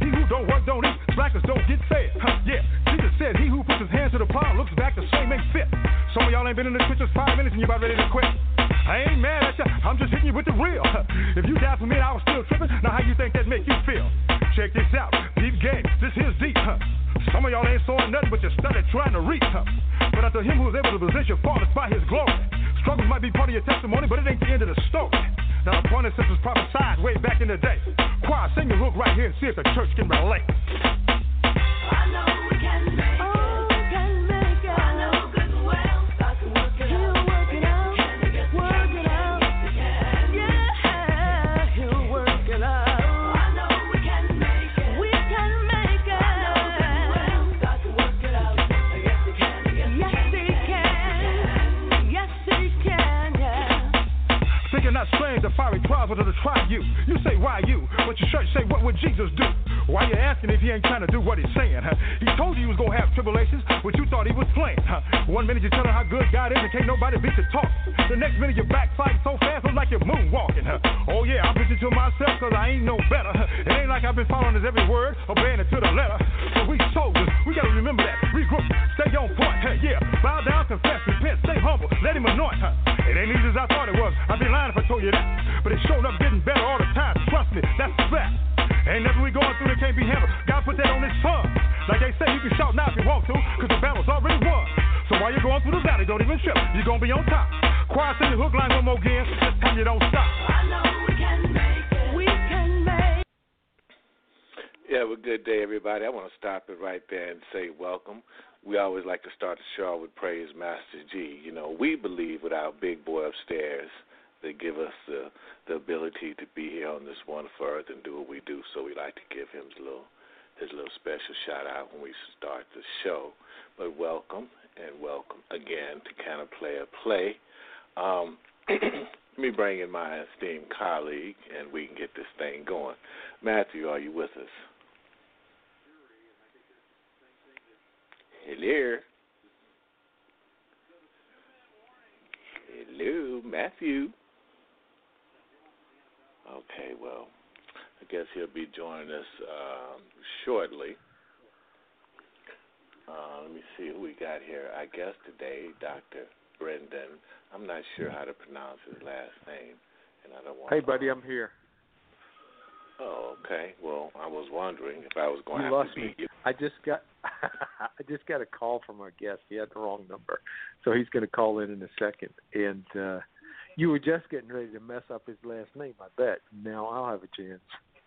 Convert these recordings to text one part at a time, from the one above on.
He who don't work don't eat. Slackers don't get fed. Huh, yeah, Jesus said, He who puts his hands to the plow looks back the same ain't fit. Some of y'all ain't been in the trenches five minutes and you about ready to quit. I ain't mad at ya. I'm just hitting you with the real. If you died for me I was still tripping, now how you think that make you feel? Check this out. Deep game. This here's deep. Huh? Some of y'all ain't sawing nothing, but you started trying to reach. Huh? But unto him who is able to position faultless by his glory. Struggles might be part of your testimony, but it ain't the end of the story. The this was prophesied way back in the day. Choir, sing your hook right here and see if the church can relate. Thinking not the fiery trials are to try you. You say, why you? But your church say, what would Jesus do? Why you asking if he ain't trying to do what he's saying? Huh? He told you he was gonna have tribulations, but you thought he was playing. Huh? One minute you tell him how good God is and can't nobody beat the talk. The next minute you're backsliding so fast, it's like you're moonwalking. Huh? Oh yeah, I'm preaching to myself cause I ain't no better. It ain't like I've been following his every word, obeying it to the letter. So we soldiers, we gotta remember that. Regroup, stay on point. Hey, yeah, bow down, confess, repent, stay humble, let him anoint. Huh? It ain't easy as I thought it was. I'd be lying if I told you that. But it showed up getting better all the time. Trust me, that's a fact. Ain't nothing we going through that can't be handled. God put that on his tongue. Like they say, you can shout now if you want to, cause the battle's already won. So while you're going through the valley, don't even trip. You're gonna be on top. Choir, sing the hook line one more again. This time you don't stop. Yeah, well, good day, everybody. I want to stop it right there and say welcome. We always like to start the show with praise Master G. You know, we believe with our big boy upstairs that give us the the ability to be here on this wonderful earth and do what we do. So we like to give him his little his little special shout out when we start the show. But welcome and welcome again to play a play. Um, let me bring in my esteemed colleague and we can get this thing going. Matthew, are you with us? Hello. Hello, Matthew. Okay, well, I guess he'll be joining us um, shortly. Uh, let me see who we got here. I guess today, Dr. Brendan. I'm not sure how to pronounce his last name, and I don't want. Hey, buddy, I'm here. Oh, okay. Well, I was wondering if I was going You to have to me. be. I just got I just got a call from our guest. He had the wrong number, so he's going to call in in a second. And uh you were just getting ready to mess up his last name, I bet. Now I'll have a chance.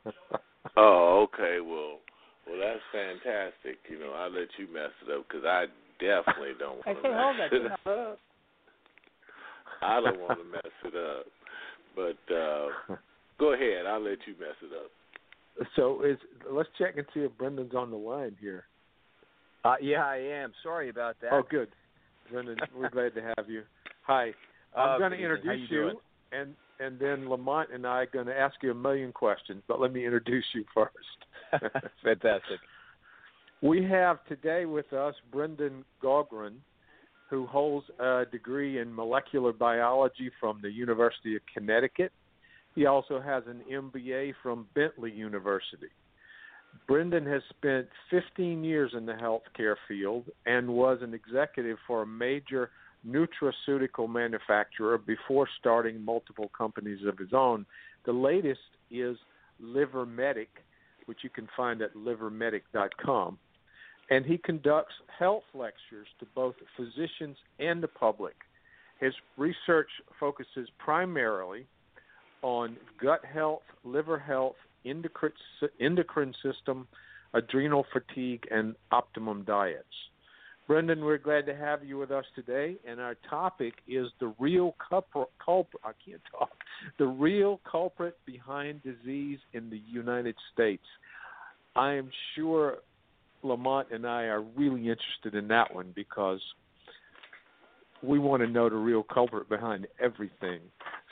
Oh, okay. Well, well, that's fantastic. You know, I'll let you mess it up because I definitely don't want to mess it up. I don't want to mess it up. But uh go ahead. I'll let you mess it up. so is let's check and see if Brendan's on the line here. Uh, yeah, I am. Sorry about that. Oh, good, Brendan. we're glad to have you. Hi. I'm Uh, going to good evening. How introduce you doing? and and then Lamont and I are going to ask you a million questions, but let me introduce you first. Fantastic. We have today with us Brendan Gaughran, who holds a degree in molecular biology from the University of Connecticut. He also has an MBA from Bentley University. Brendan has spent 15 years in the healthcare field and was an executive for a major nutraceutical manufacturer before starting multiple companies of his own. The latest is LiverMedic, which you can find at livermedic.com. And he conducts health lectures to both physicians and the public. His research focuses primarily on gut health, liver health, endocrine system, adrenal fatigue, and optimum diets. Brendan, we're glad to have you with us today, and our topic is the real culprit. I can't talk. The real culprit behind disease in the United States. I am sure Lamont and I are really interested in that one because we want to know the real culprit behind everything.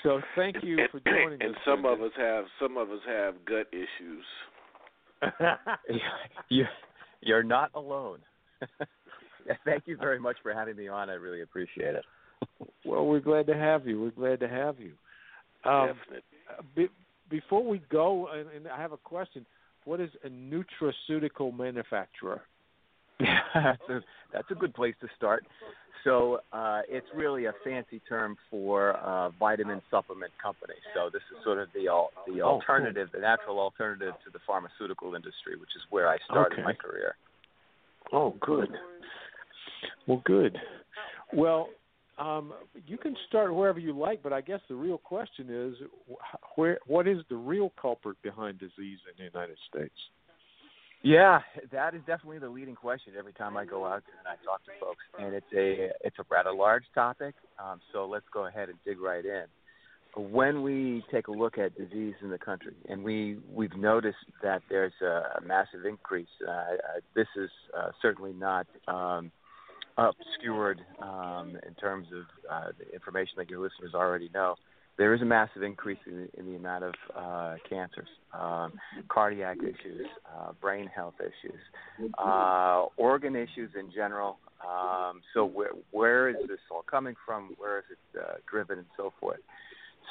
So thank you for joining and us. And some Brendan. of us have some of us have gut issues. you, you're not alone. Thank you very much for having me on. I really appreciate it. Well, we're glad to have you. We're glad to have you. Um, Definitely. Be, before we go, and, and I have a question. What is a nutraceutical manufacturer? that's a that's a good place to start. So uh, it's really a fancy term for uh, vitamin supplement company. So this is sort of the al- the Oh, alternative, the natural alternative to the pharmaceutical industry, which is where I started Okay. my career. Oh, good. Well, good. Well, um, you can start wherever you like, but I guess the real question is, wh- where what is the real culprit behind disease in the United States? Yeah, that is definitely the leading question every time I go out there and I talk to folks, and it's a it's a rather large topic. Um, so let's go ahead and dig right in. When we take a look at disease in the country, and we we've noticed that there's a, a massive increase. Uh, uh, this is uh, certainly not um, obscured um, in terms of uh, the information that your listeners already know. There is a massive increase in, in the amount of uh, cancers, um, cardiac issues, uh, brain health issues, uh, organ issues in general. Um, so where where is this all coming from? Where is it uh, driven, and so forth?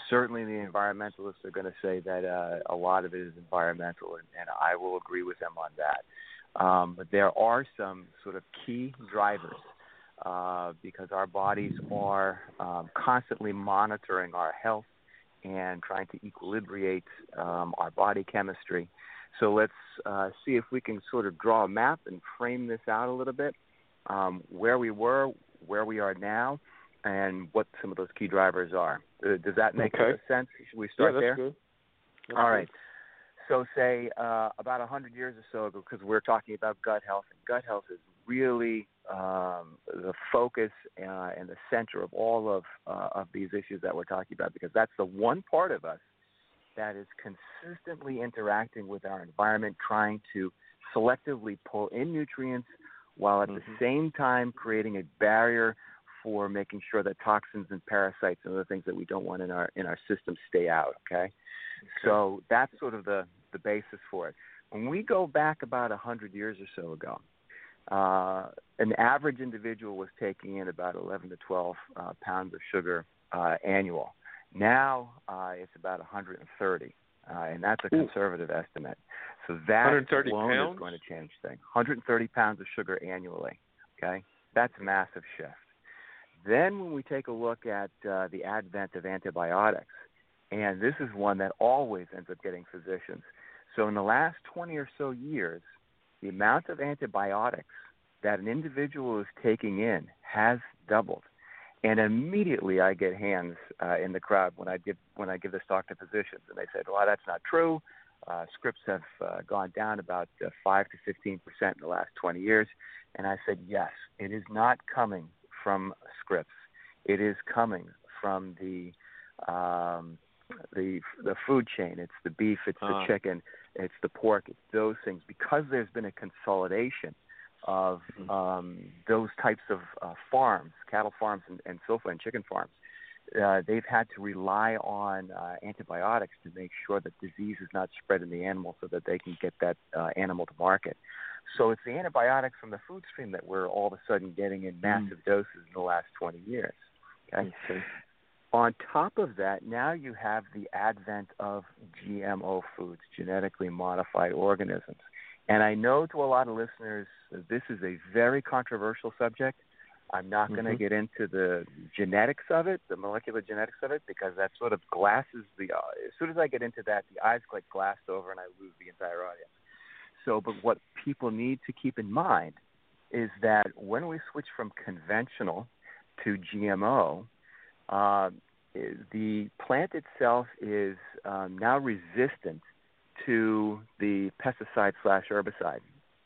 Certainly, the environmentalists are going to say that uh, a lot of it is environmental, and, and I will agree with them on that. Um, but there are some sort of key drivers uh, because our bodies are um, constantly monitoring our health and trying to equilibrate um, our body chemistry. So let's uh, see if we can sort of draw a map and frame this out a little bit. Um, where we were, where we are now, and what some of those key drivers are. Uh, does that make Okay. sense? Should we start yeah, that's there? good. That's All good. right. So, say uh, about a 100 years or so ago, because we're talking about gut health, and gut health is really um, the focus uh, and the center of all of uh, of these issues that we're talking about, because that's the one part of us that is consistently interacting with our environment, trying to selectively pull in nutrients, while at the Mhm. same time creating a barrier for making sure that toxins and parasites and other things that we don't want in our in our system stay out. Okay, so that's sort of the the basis for it. When we go back about a hundred years or so ago, uh, an average individual was taking in about 11 to 12 uh, pounds of sugar uh, annual. Now uh, it's about 130, uh, and that's a Ooh. conservative estimate. So that 130 alone pounds? is going to change things. 130 pounds of sugar annually. Okay, that's a massive shift. Then when we take a look at uh, the advent of antibiotics, and this is one that always ends up getting physicians. So in the last 20 or so years, the amount of antibiotics that an individual is taking in has doubled. And immediately I get hands uh, in the crowd when I give when I give this talk to physicians, and they said, "Well, that's not true. Uh, scripts have uh, gone down about uh, five to fifteen percent in the last 20 years." And I said, "Yes, it is not coming from scripts. It is coming from the um, the the food chain. It's the beef, it's the chicken, it's the pork, it's those things. Because there's been a consolidation of um, those types of uh, farms, cattle farms, and, and so forth, and chicken farms. uh, they've had to rely on uh, antibiotics to make sure that disease is not spread in the animal so that they can get that uh, animal to market. So it's the antibiotics from the food stream that we're all of a sudden getting in massive mm. doses in the last 20 years. Okay? On top of that, now you have the advent of GMO foods, genetically modified organisms. And I know to a lot of listeners, this is a very controversial subject. I'm not going to mm-hmm. get into the genetics of it, the molecular genetics of it, because that sort of glasses the. Uh, as soon as I get into that, the eyes get glassed over, and I lose the entire audience. So, but what people need to keep in mind is that when we switch from conventional to GMO, uh, the plant itself is um, now resistant to the pesticide slash herbicide.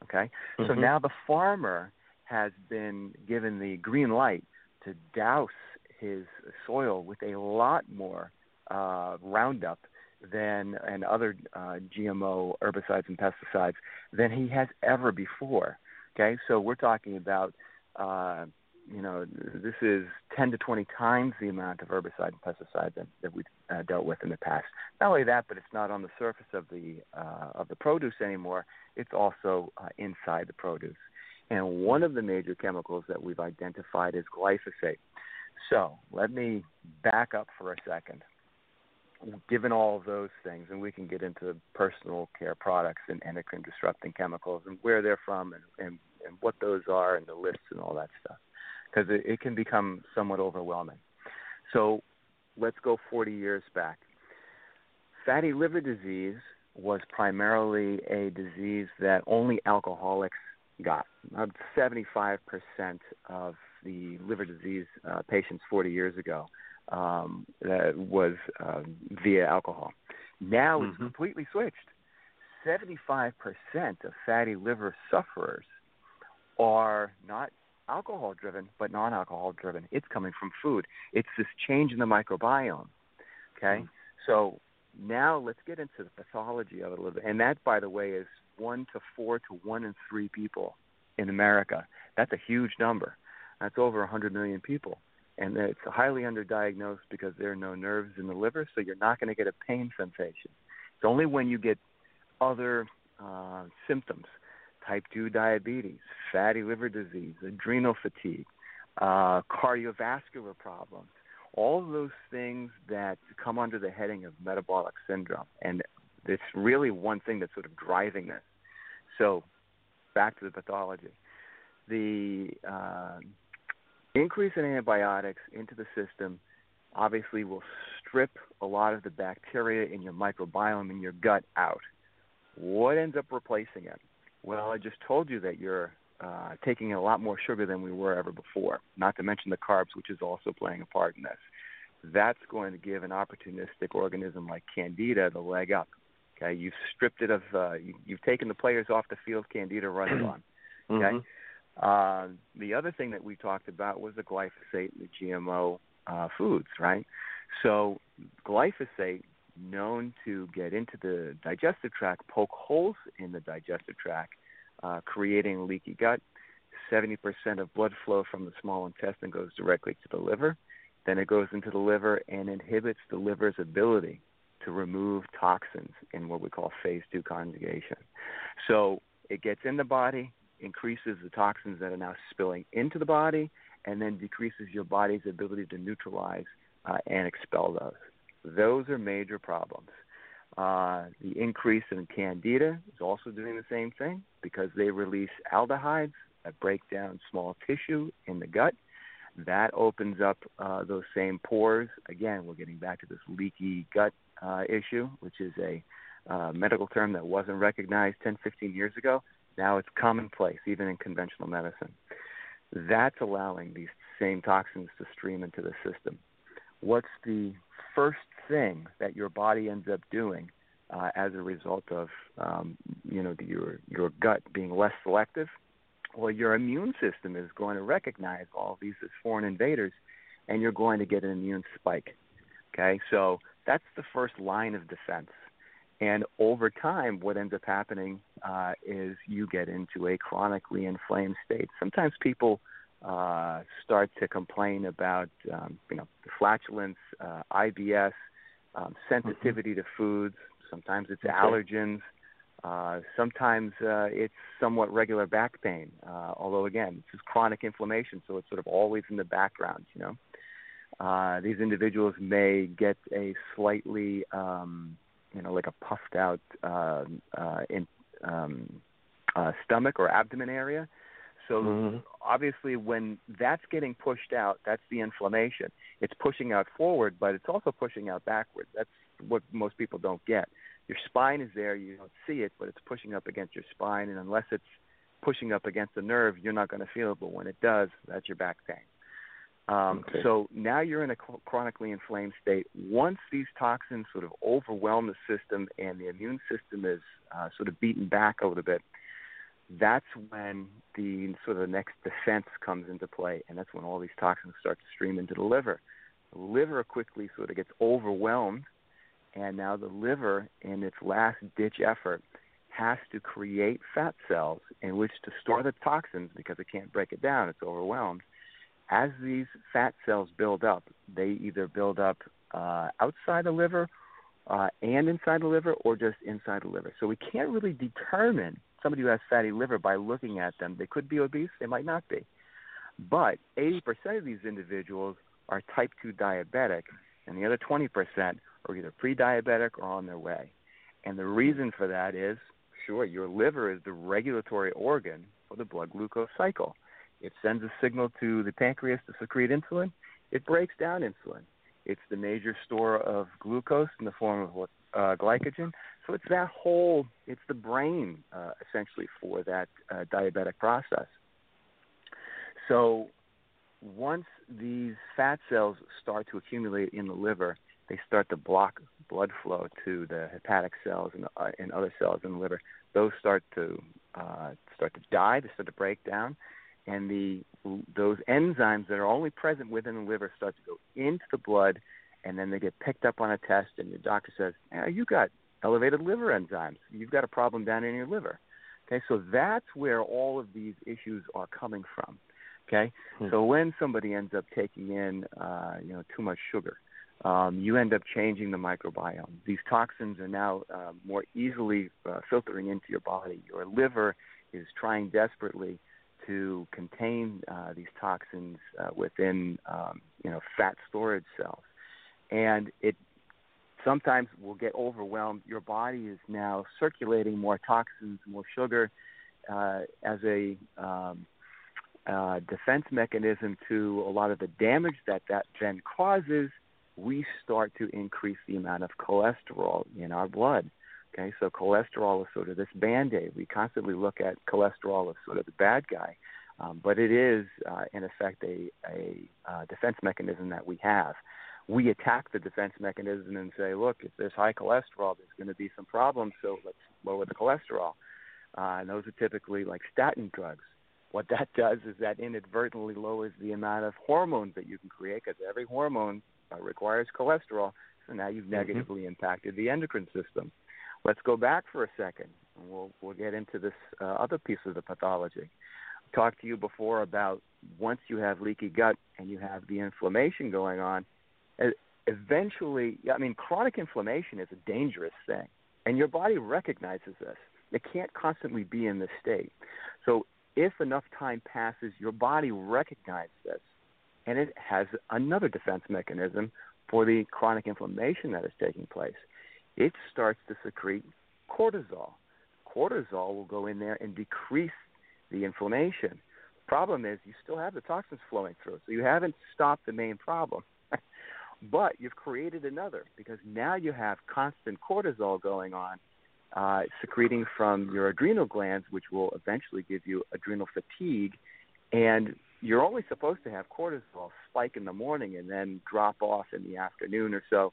Okay, mm-hmm. so now the farmer has been given the green light to douse his soil with a lot more uh, Roundup than and other uh, GMO herbicides and pesticides than he has ever before. Okay, so we're talking about uh, you know this is 10 to 20 times the amount of herbicide and pesticide that, that we've uh, dealt with in the past. Not only that, but it's not on the surface of the uh, of the produce anymore. It's also uh, inside the produce. And one of the major chemicals that we've identified is glyphosate. So let me back up for a second. Given all of those things, and we can get into personal care products and endocrine disrupting chemicals and where they're from and, and, and what those are and the lists and all that stuff, because it, it can become somewhat overwhelming. So let's go 40 years back. Fatty liver disease was primarily a disease that only alcoholics got. About 75% of the liver disease uh, patients 40 years ago um, that was uh, via alcohol. Now mm-hmm. it's completely switched. 75% of fatty liver sufferers are not alcohol driven, but non alcohol driven. It's coming from food. It's this change in the microbiome. Okay? Mm-hmm. So now let's get into the pathology of it a little bit. And that, by the way, is one to four to one in three people in America. That's a huge number. That's over 100 million people. And it's highly underdiagnosed because there are no nerves in the liver, so you're not going to get a pain sensation. It's only when you get other uh, symptoms type 2 diabetes, fatty liver disease, adrenal fatigue, uh, cardiovascular problems, all those things that come under the heading of metabolic syndrome. And it's really one thing that's sort of driving this. So, back to the pathology. The uh, increase in antibiotics into the system obviously will strip a lot of the bacteria in your microbiome in your gut out. What ends up replacing it? Well, I just told you that you're uh, taking a lot more sugar than we were ever before, not to mention the carbs, which is also playing a part in this. That's going to give an opportunistic organism like Candida the leg up. Okay, you've stripped it of, uh, you, you've taken the players off the field. Candida runs on. Okay. Mm-hmm. Uh, the other thing that we talked about was the glyphosate and the GMO uh, foods, right? So glyphosate, known to get into the digestive tract, poke holes in the digestive tract, uh, creating leaky gut. 70% of blood flow from the small intestine goes directly to the liver. Then it goes into the liver and inhibits the liver's ability to remove toxins in what we call phase two conjugation. So it gets in the body, increases the toxins that are now spilling into the body, and then decreases your body's ability to neutralize uh, and expel those. Those are major problems. Uh, the increase in candida is also doing the same thing because they release aldehydes that break down small tissue in the gut. That opens up uh, those same pores. Again, we're getting back to this leaky gut uh, issue, which is a uh, medical term that wasn't recognized 10, 15 years ago. Now it's commonplace, even in conventional medicine. That's allowing these same toxins to stream into the system. What's the first thing that your body ends up doing uh, as a result of um, you know your your gut being less selective? Well, your immune system is going to recognize all these as foreign invaders, and you're going to get an immune spike. Okay, so that's the first line of defense. And over time, what ends up happening uh, is you get into a chronically inflamed state. Sometimes people uh, start to complain about um, you know flatulence, uh, IBS, um, sensitivity mm-hmm. to foods. Sometimes it's okay. allergens. Uh, sometimes uh, it's somewhat regular back pain. Uh, although again, this is chronic inflammation, so it's sort of always in the background. You know, uh, these individuals may get a slightly, um, you know, like a puffed out uh, uh, in, um, uh, stomach or abdomen area. So mm-hmm. obviously, when that's getting pushed out, that's the inflammation. It's pushing out forward, but it's also pushing out backward. That's what most people don't get. Your spine is there, you don't see it, but it's pushing up against your spine, and unless it's pushing up against the nerve, you're not going to feel it. But when it does, that's your back pain. Um, okay. So now you're in a chronically inflamed state. Once these toxins sort of overwhelm the system and the immune system is uh, sort of beaten back a little bit, that's when the sort of the next defense comes into play, and that's when all these toxins start to stream into the liver. The liver quickly sort of gets overwhelmed, and now the liver, in its last ditch effort, has to create fat cells in which to store the toxins because it can't break it down, it's overwhelmed. As these fat cells build up, they either build up uh, outside the liver uh, and inside the liver or just inside the liver. So we can't really determine somebody who has fatty liver by looking at them. They could be obese, they might not be. But 80% of these individuals are type 2 diabetic, and the other 20% are either pre diabetic or on their way. And the reason for that is sure, your liver is the regulatory organ for the blood glucose cycle. It sends a signal to the pancreas to secrete insulin, it breaks down insulin. It's the major store of glucose in the form of uh, glycogen. So it's that whole, it's the brain uh, essentially for that uh, diabetic process. So once these fat cells start to accumulate in the liver, they start to block blood flow to the hepatic cells and, uh, and other cells in the liver. Those start to uh, start to die. They start to break down, and the those enzymes that are only present within the liver start to go into the blood, and then they get picked up on a test, and your doctor says, hey, "You got elevated liver enzymes. You've got a problem down in your liver." Okay, so that's where all of these issues are coming from. Okay, hmm. so when somebody ends up taking in, uh, you know, too much sugar, um, you end up changing the microbiome. These toxins are now uh, more easily uh, filtering into your body. Your liver is trying desperately to contain uh, these toxins uh, within, um, you know, fat storage cells, and it sometimes will get overwhelmed. Your body is now circulating more toxins, more sugar, uh, as a um, uh, defense mechanism to a lot of the damage that that then causes we start to increase the amount of cholesterol in our blood. Okay, so cholesterol is sort of this band aid. We constantly look at cholesterol as sort of the bad guy, um, but it is, uh, in effect, a, a uh, defense mechanism that we have. We attack the defense mechanism and say, look, if there's high cholesterol, there's going to be some problems, so let's lower the cholesterol. Uh, and those are typically like statin drugs. What that does is that inadvertently lowers the amount of hormones that you can create because every hormone uh, requires cholesterol. So now you've mm-hmm. negatively mm-hmm. impacted the endocrine system. Let's go back for a second, and we'll we'll get into this uh, other piece of the pathology. I talked to you before about once you have leaky gut and you have the inflammation going on, eventually, I mean, chronic inflammation is a dangerous thing, and your body recognizes this. It can't constantly be in this state. So if enough time passes, your body recognizes this and it has another defense mechanism for the chronic inflammation that is taking place. It starts to secrete cortisol. Cortisol will go in there and decrease the inflammation. Problem is, you still have the toxins flowing through, so you haven't stopped the main problem. But you've created another because now you have constant cortisol going on, uh, secreting from your adrenal glands, which will eventually give you adrenal fatigue. And you're only supposed to have cortisol spike in the morning and then drop off in the afternoon or so,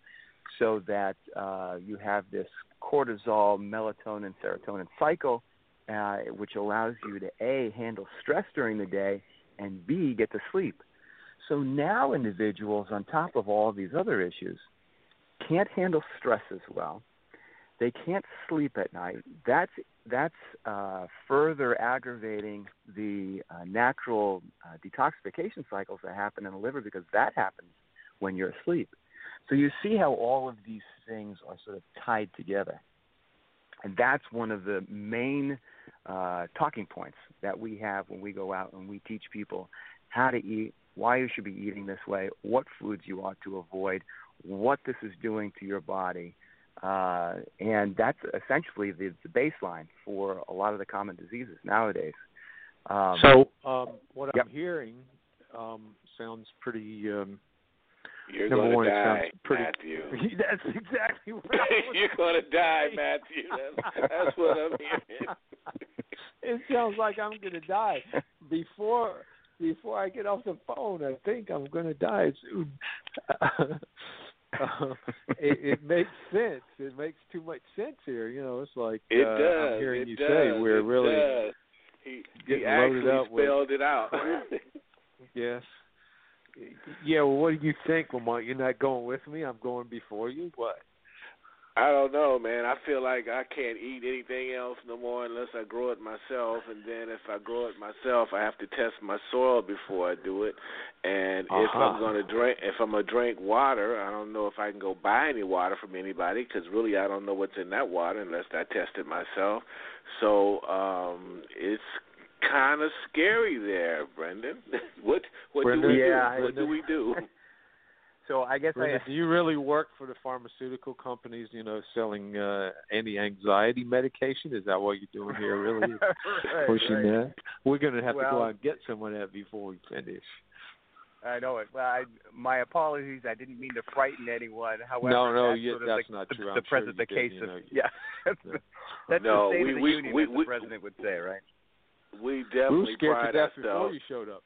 so that uh, you have this cortisol, melatonin, serotonin cycle, uh, which allows you to a handle stress during the day and b get to sleep. So now individuals, on top of all these other issues, can't handle stress as well. they can't sleep at night. That's that's uh, further aggravating the uh, natural uh, detoxification cycles that happen in the liver because that happens when you're asleep. So you see how all of these things are sort of tied together. And that's one of the main uh, talking points that we have when we go out and we teach people how to eat, why you should be eating this way, what foods you ought to avoid, what this is doing to your body. Uh, and that's essentially the, the baseline for a lot of the common diseases nowadays. Um, so, um, what yep. I'm hearing um, sounds pretty um, You're Number gonna one, die, sounds pretty- Matthew. That's exactly what I was You're gonna die, Matthew. That's, that's what I'm hearing. it sounds like I'm going to die before before I get off the phone. I think I'm going to die soon. uh, it, it makes sense. It makes too much sense here. You know, it's like It uh, does. I'm hearing it you does. say we're it really Does. He, getting he loaded actually up with- spelled it out. yes. Yeah, well, what do you think, Lamont? You're not going with me. I'm going before you. What? I don't know, man. I feel like I can't eat anything else no more unless I grow it myself. And then if I grow it myself, I have to test my soil before I do it. And if Uh-huh. I'm going to drink, if I'm gonna drink water, I don't know if I can go buy any water from anybody because really I don't know what's in that water unless I test it myself. So um it's kind of scary there, Brendan. what what Brendan? do we Yeah, do? What do we do? So I guess Brenda, I, do you really work for the pharmaceutical companies? You know, selling uh, anti-anxiety medication? Is that what you're doing here? Really Right, pushing right. that? We're going to have to go out and get some of that before we finish. I know it. Well, I, my apologies. I didn't mean to frighten anyone. However, no, no, that's yeah, sort of that's the, not the, true. the I'm sure present you the did, case you of know, yeah. That's, Yeah. the, that's No, the state we- of the we- union, we- as we- the president would say, right? We definitely we were definitely scared to death before you showed up.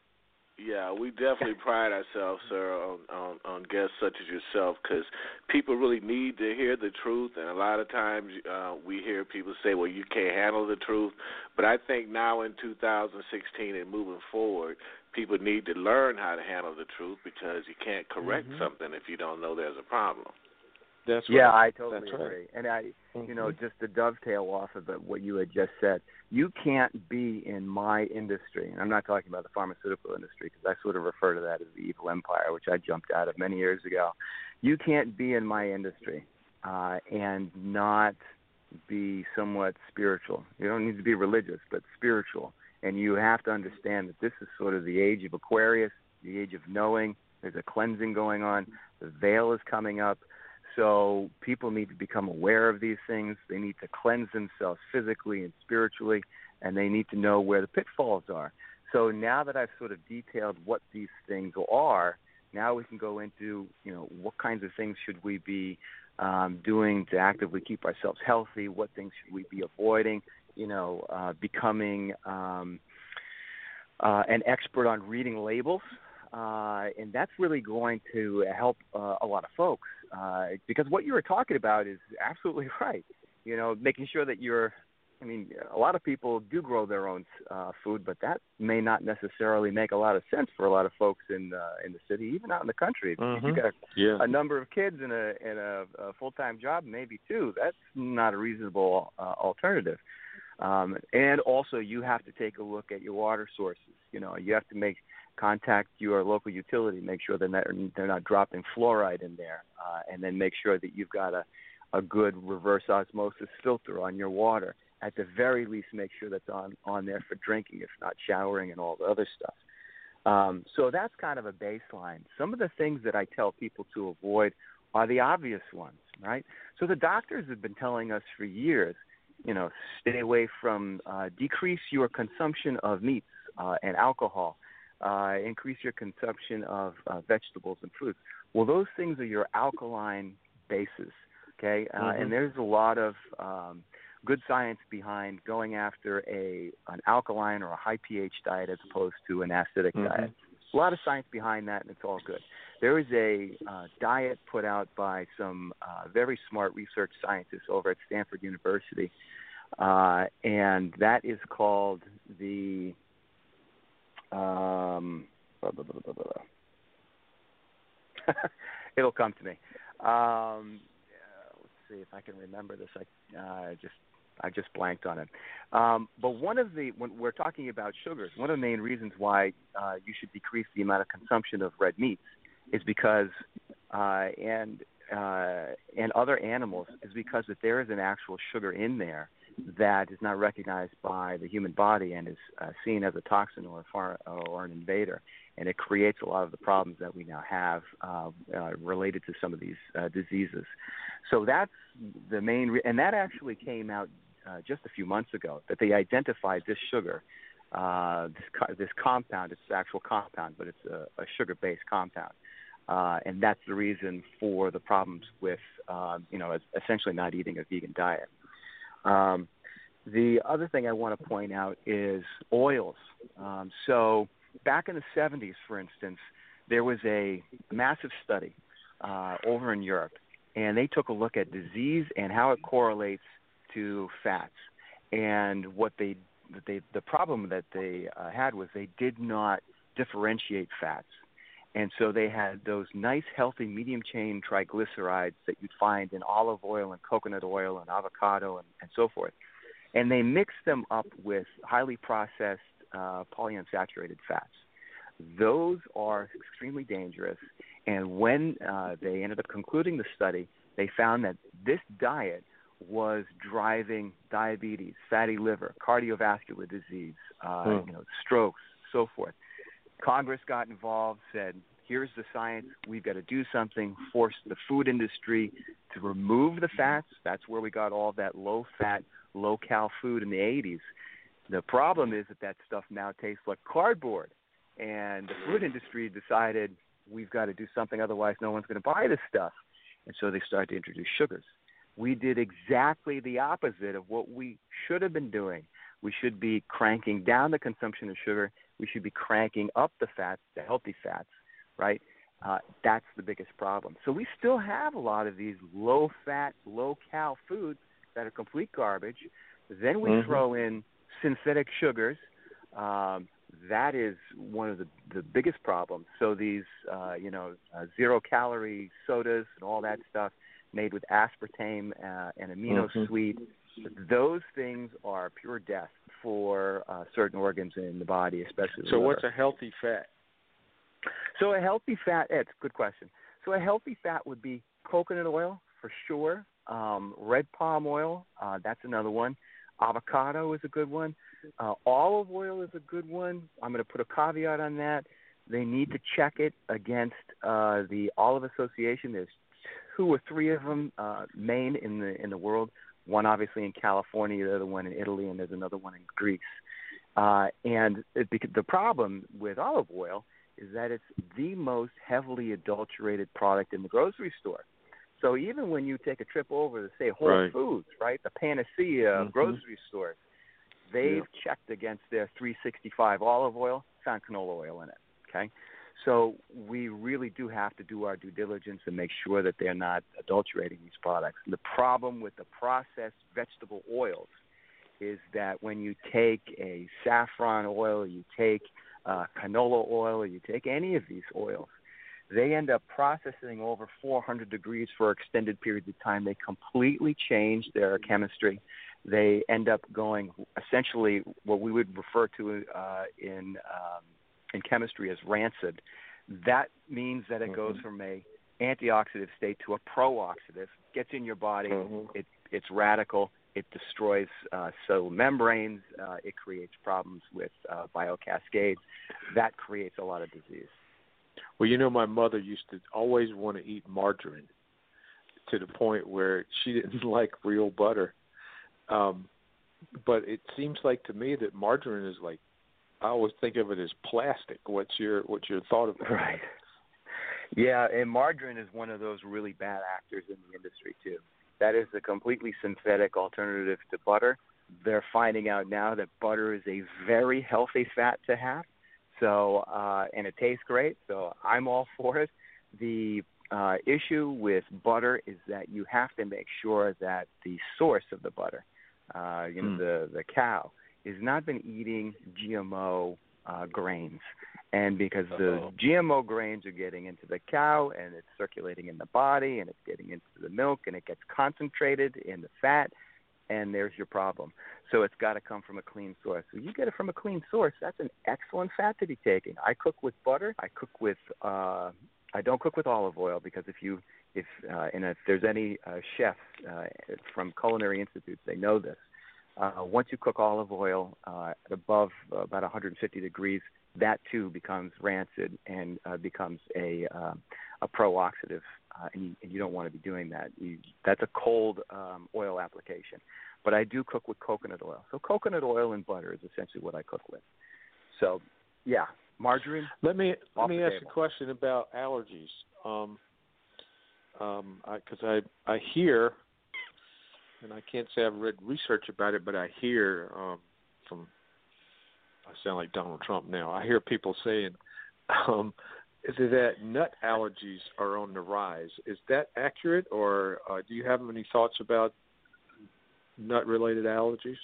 Yeah, we definitely pride ourselves, sir, on on, on guests such as yourself, because people really need to hear the truth, and a lot of times uh, we hear people say, "Well, you can't handle the truth," but I think now in 2016 and moving forward, people need to learn how to handle the truth because you can't correct Mhm. something if you don't know there's a problem. That's Yeah. I totally That's right. agree. And I, you know, Mhm. just to dovetail off of it, what you had just said, you can't be in my industry, and I'm not talking about the pharmaceutical industry because I sort of refer to that as the evil empire, which I jumped out of many years ago. You can't be in my industry uh, and not be somewhat spiritual. You don't need to be religious, but spiritual. And you have to understand that this is sort of the age of Aquarius, the age of knowing. There's a cleansing going on. The veil is coming up. So people need to become aware of these things. They need to cleanse themselves physically and spiritually, and they need to know where the pitfalls are. So now that I've sort of detailed what these things are, now we can go into you know what kinds of things should we be um, doing to actively keep ourselves healthy. What things should we be avoiding? You know, uh, becoming um, uh, an expert on reading labels. Uh, and that's really going to help uh, a lot of folks uh, because what you were talking about is absolutely right. You know, making sure that you're. I mean, a lot of people do grow their own uh, food, but that may not necessarily make a lot of sense for a lot of folks in uh, in the city, even out in the country. If Mhm. you got Yeah. a number of kids and a and a, a full time job, maybe two. That's not a reasonable uh, alternative. Um, and also, you have to take a look at your water sources. You know, you have to make contact your local utility, make sure they're they're not dropping fluoride in there, uh, and then make sure that you've got a a good reverse osmosis filter on your water. At the very least, make sure that's on on there for drinking, if not showering and all the other stuff. Um, so that's kind of a baseline. Some of the things that I tell people to avoid are the obvious ones, right? So the doctors have been telling us for years, you know, stay away from, uh, decrease your consumption of meats uh, and alcohol, uh, increase your consumption of uh, vegetables and fruits. Well, those things are your alkaline bases, okay? Uh, Mhm. And there's a lot of um, good science behind going after a an alkaline or a high pH diet as opposed to an acidic Mhm. diet. A lot of science behind that, and it's all good. There is a uh, diet put out by some uh, very smart research scientists over at Stanford University, uh, and that is called the. Um, blah, blah, blah. It'll come to me. Um, let's see if I can remember this. I uh, just I just blanked on it. Um, but one of the when we're talking about sugars, one of the main reasons why uh, you should decrease the amount of consumption of red meats is because uh, and uh, and other animals is because that there is an actual sugar in there that is not recognized by the human body and is uh, seen as a toxin or a far, or an invader, and it creates a lot of the problems that we now have uh, uh, related to some of these uh, diseases. So that's the main, re- and that actually came out uh, just a few months ago that they identified this sugar, uh, this, co- this compound. It's an actual compound, but it's a, a sugar-based compound. Uh, and that's the reason for the problems with, you know, essentially not eating a vegan diet. Um, the other thing I want to point out is oils. Um, so back in the 70s, for instance, there was a massive study uh, over in Europe, and they took a look at disease and how it correlates to fats. And what they, they the problem that they uh, had was they did not differentiate fats. And so they had those nice, healthy, medium chain triglycerides that you'd find in olive oil and coconut oil and avocado and, and so forth. And they mixed them up with highly processed uh, polyunsaturated fats. Those are extremely dangerous. And when uh, they ended up concluding the study, they found that this diet was driving diabetes, fatty liver, cardiovascular disease, uh, Hmm. you know, strokes, so forth. Congress got involved, said, here's the science, we've got to do something, force the food industry to remove the fats. That's where we got all that low fat, low cal food in the 80s. The problem is that that stuff now tastes like cardboard. And the food industry decided we've got to do something, otherwise, no one's going to buy this stuff. And so they started to introduce sugars. We did exactly the opposite of what we should have been doing. We should be cranking down the consumption of sugar. We should be cranking up the fats, the healthy fats, right? Uh, that's the biggest problem. So we still have a lot of these low fat, low cal foods that are complete garbage. Then we Mhm. throw in synthetic sugars. Um, that is one of the, the biggest problems. So these, uh, you know, uh, zero calorie sodas and all that stuff made with aspartame uh, and amino Mhm. sweet, those things are pure death for uh, certain organs in the body, especially. So what's a healthy fat? So a healthy fat, Ed, good question. So a healthy fat would be coconut oil for sure. Um, red palm oil, uh, that's another one. Avocado is a good one. Uh, olive oil is a good one. I'm going to put a caveat on that. They need to check it against uh, the Olive Association. There's two or three of them uh, main in the in the world. One obviously in California, the other one in Italy, and there's another one in Greece. Uh, and it, the problem with olive oil is that it's the most heavily adulterated product in the grocery store. So even when you take a trip over to say Whole Right. Foods, right, the panacea of Mhm. grocery stores, they've checked against their 365 olive oil, found canola oil in it. Okay, so we really do have to do our due diligence and make sure that they're not adulterating these products. And the problem with the processed vegetable oils is that when you take a saffron oil, you take uh, canola oil, you take any of these oils, they end up processing over 400 degrees for extended periods of time. They completely change their chemistry. They end up going essentially what we would refer to uh, in um, in chemistry as rancid. That means that it goes from a antioxidant state to a pro-oxidant. Gets in your body. It, it's radical. It destroys uh, cell membranes. Uh, it creates problems with uh, biocascades. That creates a lot of disease. Well, you know, my mother used to always want to eat margarine to the point where she didn't like real butter. Um, but it seems like to me that margarine is like I always think of it as plastic. What's your what's your thought of that? Right. Yeah, and margarine is one of those really bad actors in the industry too. That is a completely synthetic alternative to butter. They're finding out now that butter is a very healthy fat to have. So, uh, and it tastes great. So I'm all for it. The uh, issue with butter is that you have to make sure that the source of the butter, uh, you know, Hmm. the the cow, has not been eating GMO uh, grains. And because the GMO grains are getting into the cow and it's circulating in the body and it's getting into the milk and it gets concentrated in the fat, and there's your problem. So it's got to come from a clean source. So you get it from a clean source. That's an excellent fat to be taking. I cook with butter. I cook with. Uh, I don't cook with olive oil because if you if uh, and if there's any uh, chefs uh, from culinary institutes, they know this. Uh, once you cook olive oil uh, at above uh, about 150 degrees, that too becomes rancid and uh, becomes a uh, a pro-oxidative, uh, and, you, and you don't want to be doing that. You, that's a cold um, oil application. But I do cook with coconut oil. So coconut oil and butter is essentially what I cook with. So, yeah, margarine. Let me let me ask table. a question about allergies. Um, um, because I, I I hear, and I can't say I've read research about it, but I hear um, from I sound like Donald Trump now. I hear people saying um, that nut allergies are on the rise. Is that accurate, or uh, do you have any thoughts about nut-related allergies?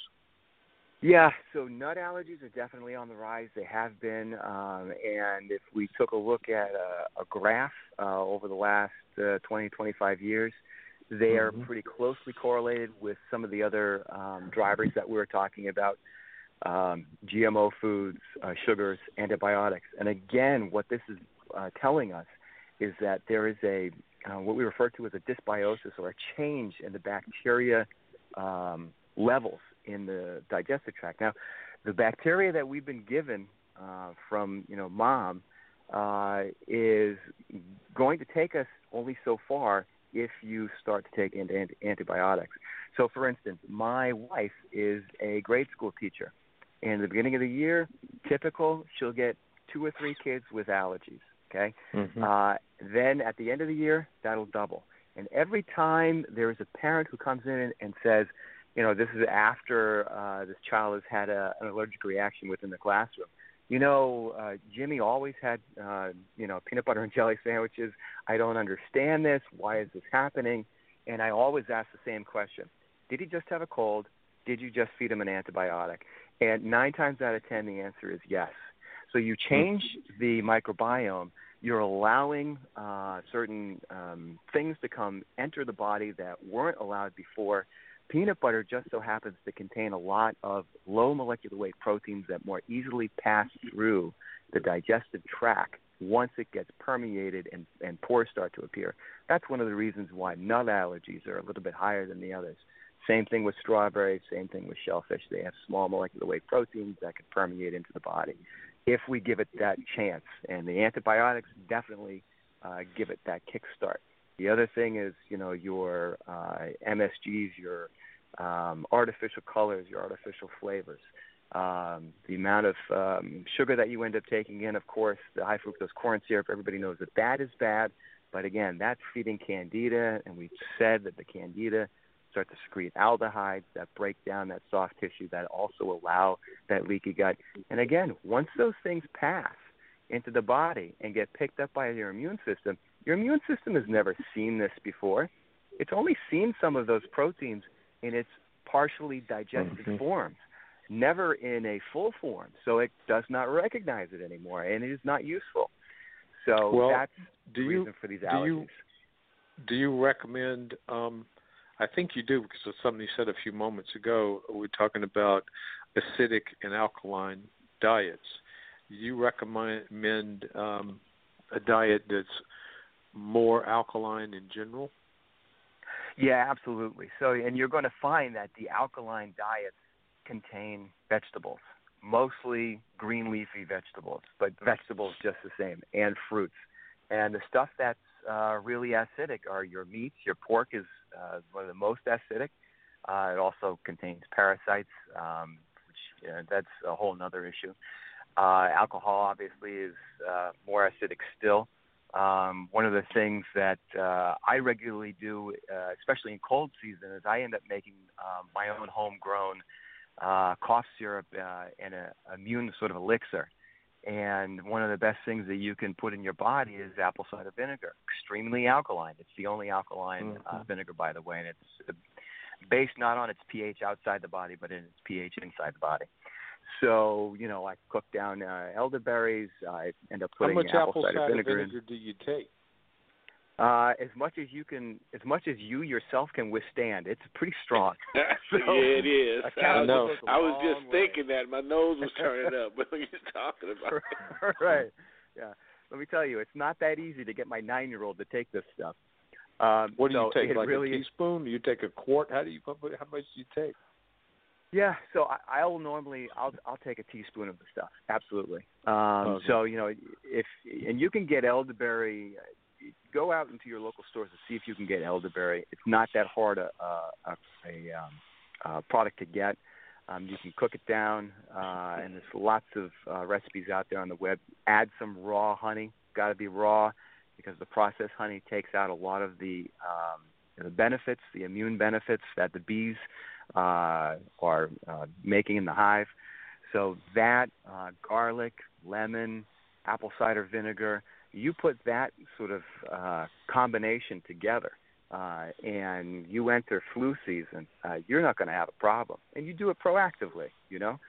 Yeah, so nut allergies are definitely on the rise. They have been, um, and if we took a look at a, a graph uh, over the last uh, 20, 25 years, they are Mhm. pretty closely correlated with some of the other um, drivers that we were talking about um, GMO foods, uh, sugars, antibiotics. And again, what this is uh, telling us is that there is a uh, what we refer to as a dysbiosis or a change in the bacteria um, levels in the digestive tract. Now, the bacteria that we've been given uh, from you know mom uh, is going to take us only so far if you start to take anti- anti- antibiotics. So, for instance, my wife is a grade school teacher. In the beginning of the year, typical, she'll get two or three kids with allergies. Okay. Mm-hmm. Uh, then at the end of the year, that'll double. And every time there is a parent who comes in and says, you know, this is after uh, this child has had a, an allergic reaction within the classroom. You know, uh, Jimmy always had, uh, you know, peanut butter and jelly sandwiches. I don't understand this. Why is this happening? And I always ask the same question: Did he just have a cold? Did you just feed him an antibiotic? And nine times out of ten, the answer is yes. So you change the microbiome, you're allowing uh, certain um, things to come enter the body that weren't allowed before. Peanut butter just so happens to contain a lot of low molecular weight proteins that more easily pass through the digestive tract once it gets permeated and, and pores start to appear. That's one of the reasons why nut allergies are a little bit higher than the others. Same thing with strawberries, same thing with shellfish. They have small molecular weight proteins that can permeate into the body if we give it that chance. And the antibiotics definitely uh, give it that kickstart. The other thing is, you know, your uh, MSGs, your um, artificial colors, your artificial flavors. Um, the amount of um, sugar that you end up taking in, of course, the high fructose corn syrup, everybody knows that that is bad. But again, that's feeding candida, and we've said that the candida start to secrete aldehydes that break down that soft tissue that also allow that leaky gut. And again, once those things pass into the body and get picked up by your immune system, your immune system has never seen this before. It's only seen some of those proteins in its partially digested Mhm. forms, never in a full form. So it does not recognize it anymore, and it is not useful. So Well, that's do the you- reason for these do allergies. you- Do you recommend? Um, I think you do because of something you said a few moments ago. We're talking about acidic and alkaline diets. Do you recommend um, a diet that's more alkaline in general? Yeah, absolutely. So, and you're going to find that the alkaline diets contain vegetables, mostly green leafy vegetables, but vegetables just the same, and fruits. And the stuff that's uh, really acidic are your meats. Your pork is uh, one of the most acidic. Uh, it also contains parasites, um, which uh, that's a whole other issue. Uh, alcohol obviously is uh, more acidic still. Um, one of the things that uh, I regularly do, uh, especially in cold season, is I end up making um, my own homegrown uh, cough syrup uh, and a immune sort of elixir. And one of the best things that you can put in your body is apple cider vinegar. Extremely alkaline. It's the only alkaline uh, Mhm. vinegar, by the way, and it's uh, based not on its pH outside the body, but in its pH inside the body. So you know, I cook down uh, elderberries. I end up putting How much apple cider vinegar, vinegar, do you take? Uh, as much as you can, as much as you yourself can withstand. It's pretty strong. So, yeah, it is. I, know. was, goes a I was just way. thinking that my nose was turning up when you talking about it. right. Yeah. Let me tell you, it's not that easy to get my nine-year-old to take this stuff. Um, What do you take? Like really a teaspoon? Do you take a quart? How do you? How much do you take? Yeah, so I, I'll normally I'll I'll take a teaspoon of the stuff. Absolutely. Um, Okay. So you know if and you can get elderberry. Go out into your local stores and see if you can get elderberry. It's not that hard a a, a, a um, uh, product to get. Um, you can cook it down, uh, and there's lots of uh, recipes out there on the web. Add some raw honey. Got to be raw because the processed honey takes out a lot of the um, the benefits, the immune benefits that the bees uh, are uh, making in the hive. So that uh, garlic, lemon, apple cider vinegar, you put that sort of uh, combination together, uh, and you enter flu season, uh, you're not going to have a problem, and you do it proactively, you know.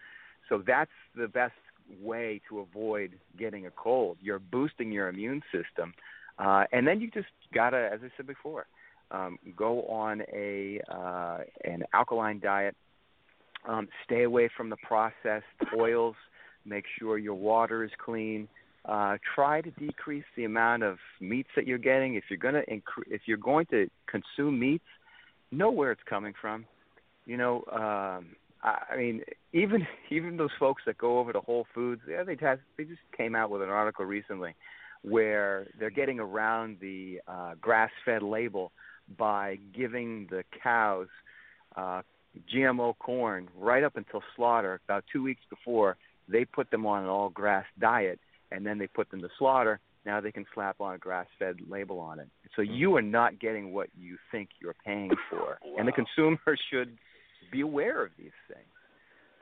So that's the best way to avoid getting a cold. You're boosting your immune system, uh, and then you just gotta, as I said before, um, go on a uh, an alkaline diet. Um, stay away from the processed oils. Make sure your water is clean. Uh, try to decrease the amount of meats that you're getting. If you're gonna incre- if you're going to consume meats, know where it's coming from. You know, um, I, mean, even even those folks that go over to Whole Foods, yeah, they has, they just came out with an article recently where they're getting around the uh, grass-fed label by giving the cows uh, GMO corn right up until slaughter. About two weeks before, they put them on an all-grass diet, and then they put them to slaughter. Now they can slap on a grass-fed label on it. So you are not getting what you think you're paying for, and the consumer should be aware of these things.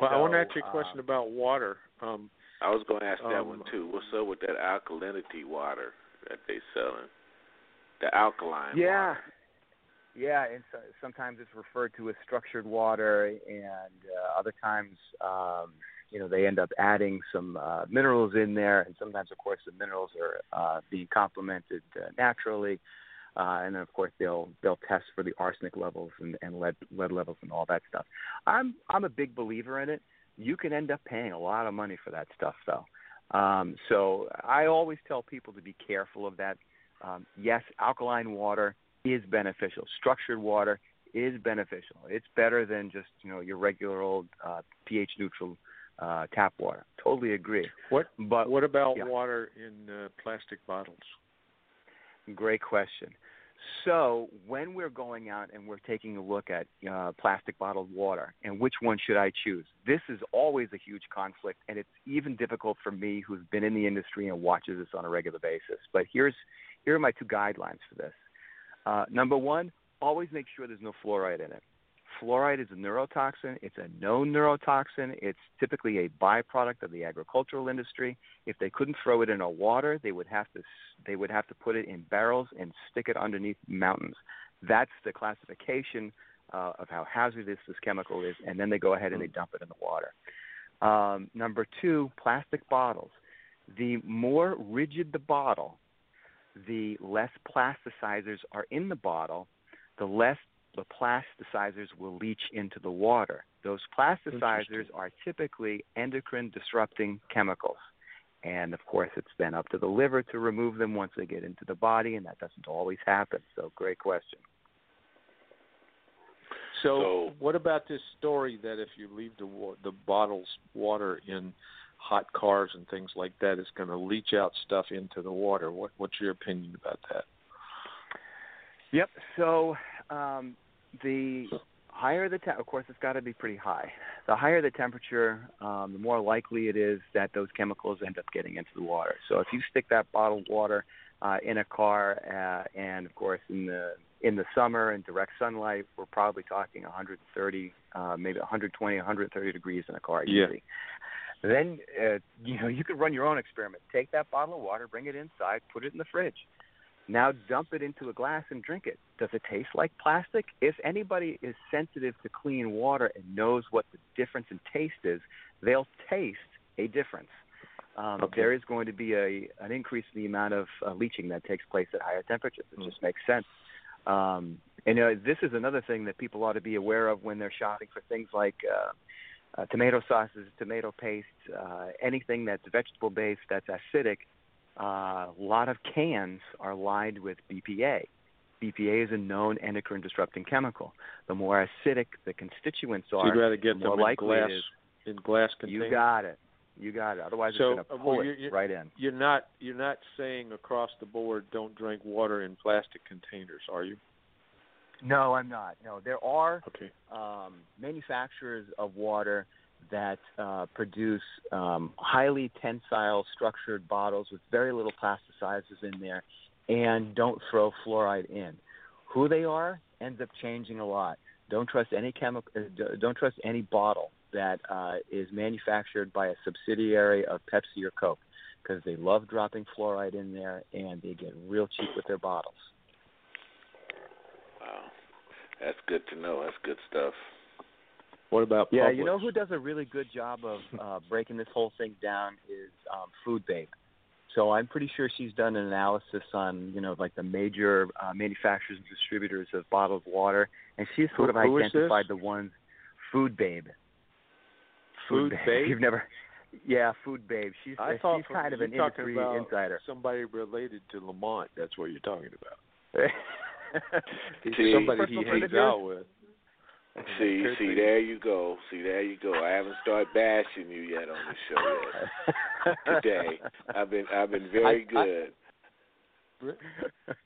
Well, I want to ask you a question um, about water. Um, I was going to ask that Um, one too. What's up with that alkalinity water that they selling? The alkaline Yeah. water. Yeah, and so, sometimes it's referred to as structured water, and uh, other times, um, you know, they end up adding some uh, minerals in there, and sometimes, of course, the minerals are uh, being complemented uh, naturally, uh, and then, of course, they'll they'll test for the arsenic levels and, and lead lead levels and all that stuff. I'm I'm a big believer in it. You can end up paying a lot of money for that stuff, though. Um, so I always tell people to be careful of that. Um, yes, alkaline water is beneficial. Structured water is beneficial. It's better than just you know your regular old uh, pH neutral uh, tap water. Totally agree. what But what about yeah. water in uh, plastic bottles? Great question. So when we're going out and we're taking a look at uh, plastic bottled water and which one should I choose, this is always a huge conflict, and it's even difficult for me who's been in the industry and watches this on a regular basis. But here's here are my two guidelines for this. Uh, number one, always make sure there's no fluoride in it. Fluoride is a neurotoxin. It's a known neurotoxin. It's typically a byproduct of the agricultural industry. If they couldn't throw it in a water, they would have to they would have to put it in barrels and stick it underneath mountains. That's the classification uh, of how hazardous this chemical is, and then they go ahead and they dump it in the water. Um, number two, plastic bottles. The more rigid the bottle, the less plasticizers are in the bottle, the less the plasticizers will leach into the water. Those plasticizers are typically endocrine disrupting chemicals. And of course, it's then up to the liver to remove them once they get into the body, and that doesn't always happen. So, great question. So, So- what about this story that if you leave the the bottles water in hot cars and things like that, it's going to leach out stuff into the water? What what's your opinion about that? Yep. So um, the higher the te- of course it's got to be pretty high. The higher the temperature, um, the more likely it is that those chemicals end up getting into the water. So if you stick that bottled water uh, in a car, uh, and of course in the in the summer in direct sunlight, we're probably talking 130, uh, maybe 120, 130 degrees in a car Yeah. Then uh, you know you could run your own experiment. Take that bottle of water, bring it inside, put it in the fridge Now dump it into a glass and drink it. Does it taste like plastic? If anybody is sensitive to clean water and knows what the difference in taste is, they'll taste a difference. Um, Okay. There is going to be a an increase in the amount of uh, leaching that takes place at higher temperatures. It just makes sense. Um, and uh, this is another thing that people ought to be aware of when they're shopping for things like uh, uh, tomato sauces, tomato paste, uh, anything that's vegetable based that's acidic. Uh, a lot of cans are lined with BPA. BPA is a known endocrine disrupting chemical. The more acidic the constituents So are, you'd rather get the more them in glass in glass containers. You got it. You got it. Otherwise, So, it's going to well, pull you're- it right in. You're not you're not saying across the board don't drink water in plastic containers, are you? No, I'm not. No, there are Okay. um, manufacturers of water that uh, produce um, highly tensile structured bottles with very little plasticizers in there and don't throw fluoride in. Who they are ends up changing a lot. Don't trust any chemical. Uh, don't trust any bottle that uh, is manufactured by a subsidiary of Pepsi or Coke because they love dropping fluoride in there and they get real cheap with their bottles. Wow, that's good to know. That's good stuff. What about Yeah, Publix? you know who does a really good job of uh, breaking this whole thing down is um, Food Babe. So I'm pretty sure she's done an analysis on you know like the major uh, manufacturers and distributors of bottled water, and she's sort Who- of identified the ones. Food Babe. Food Babe? You've never. Yeah, Food Babe. She's I thought she's from- kind of an industry insider. Somebody related to Lamont. That's what you're talking about. He's See- somebody he hangs out with. See, see, there you go. See, there you go. I haven't started bashing you yet on the show yet. Today, I've been, I've been very I- I- good.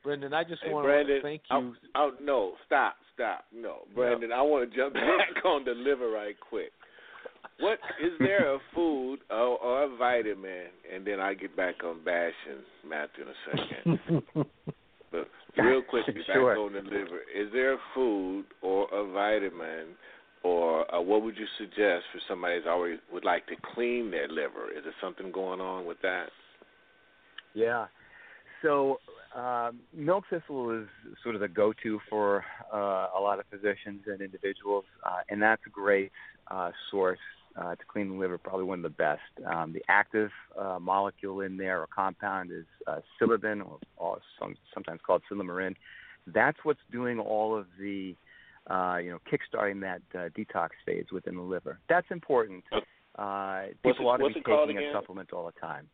Brendan, I just Hey, want Brandon, to thank you. Oh no! Stop! Stop! No, Brandon. I want to jump back on the liver right quick. What is there a food or, or a vitamin, and then I get back on bashing Matthew in a second. Real quick, Sure. the liver. Is there a food or a vitamin, or uh, what would you suggest for somebody that always would like to clean their liver? Is there something going on with that? Yeah. So um, milk thistle is sort of the go-to for uh, a lot of physicians and individuals, uh, and that's a great uh, source uh, to clean the liver. Probably one of the best. Um, the active uh, molecule in there or compound is uh, silibin, or, or some, sometimes called silymarin. That's what's doing all of the uh, you know, kickstarting that uh, detox phase within the liver. That's important. Uh, people it- ought to be taking a supplement all the time.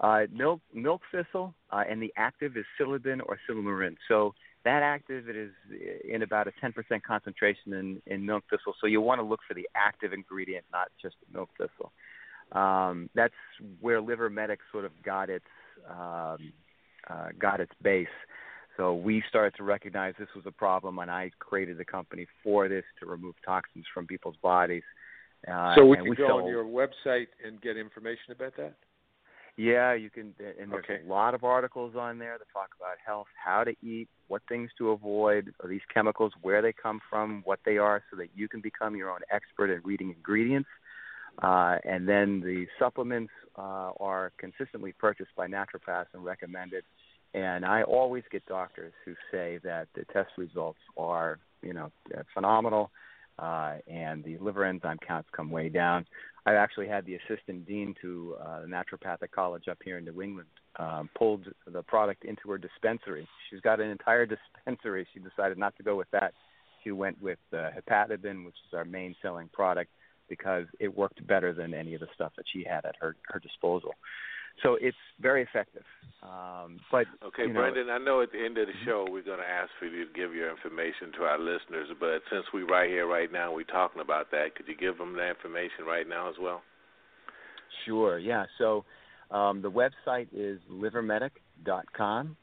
Uh, milk milk thistle, uh, and the active is silibin or silymarin. So that active it is in about a 10% concentration in, in milk thistle. So you want to look for the active ingredient, not just milk thistle. Um, that's where Liver Medic sort of got its um, uh, got its base. So we started to recognize this was a problem, and I created the company for this to remove toxins from people's bodies. Uh, so we can we go sell, on your website and get information about that. Yeah, you can, and there's Okay. a lot of articles on there that talk about health, how to eat, what things to avoid, these chemicals, where they come from, what they are, so that you can become your own expert at reading ingredients. Uh, and then the supplements uh, are consistently purchased by naturopaths and recommended. And I always get doctors who say that the test results are, you know, phenomenal, uh, and the liver enzyme counts come way down. I actually had the assistant dean to uh, the naturopathic college up here in New England um, pulled the product into her dispensary. She's got an entire dispensary. She decided not to go with that. She went with uh, hepatidin, which is our main selling product, because it worked better than any of the stuff that she had at her her disposal. So it's very effective. Um, but Okay, you know, Brendan, I know at the end of the show we're going to ask for you to give your information to our listeners, but since we're right here, right now, we're talking about that, could you give them that information right now as well? Sure, yeah. So um, the website is livermedic.com,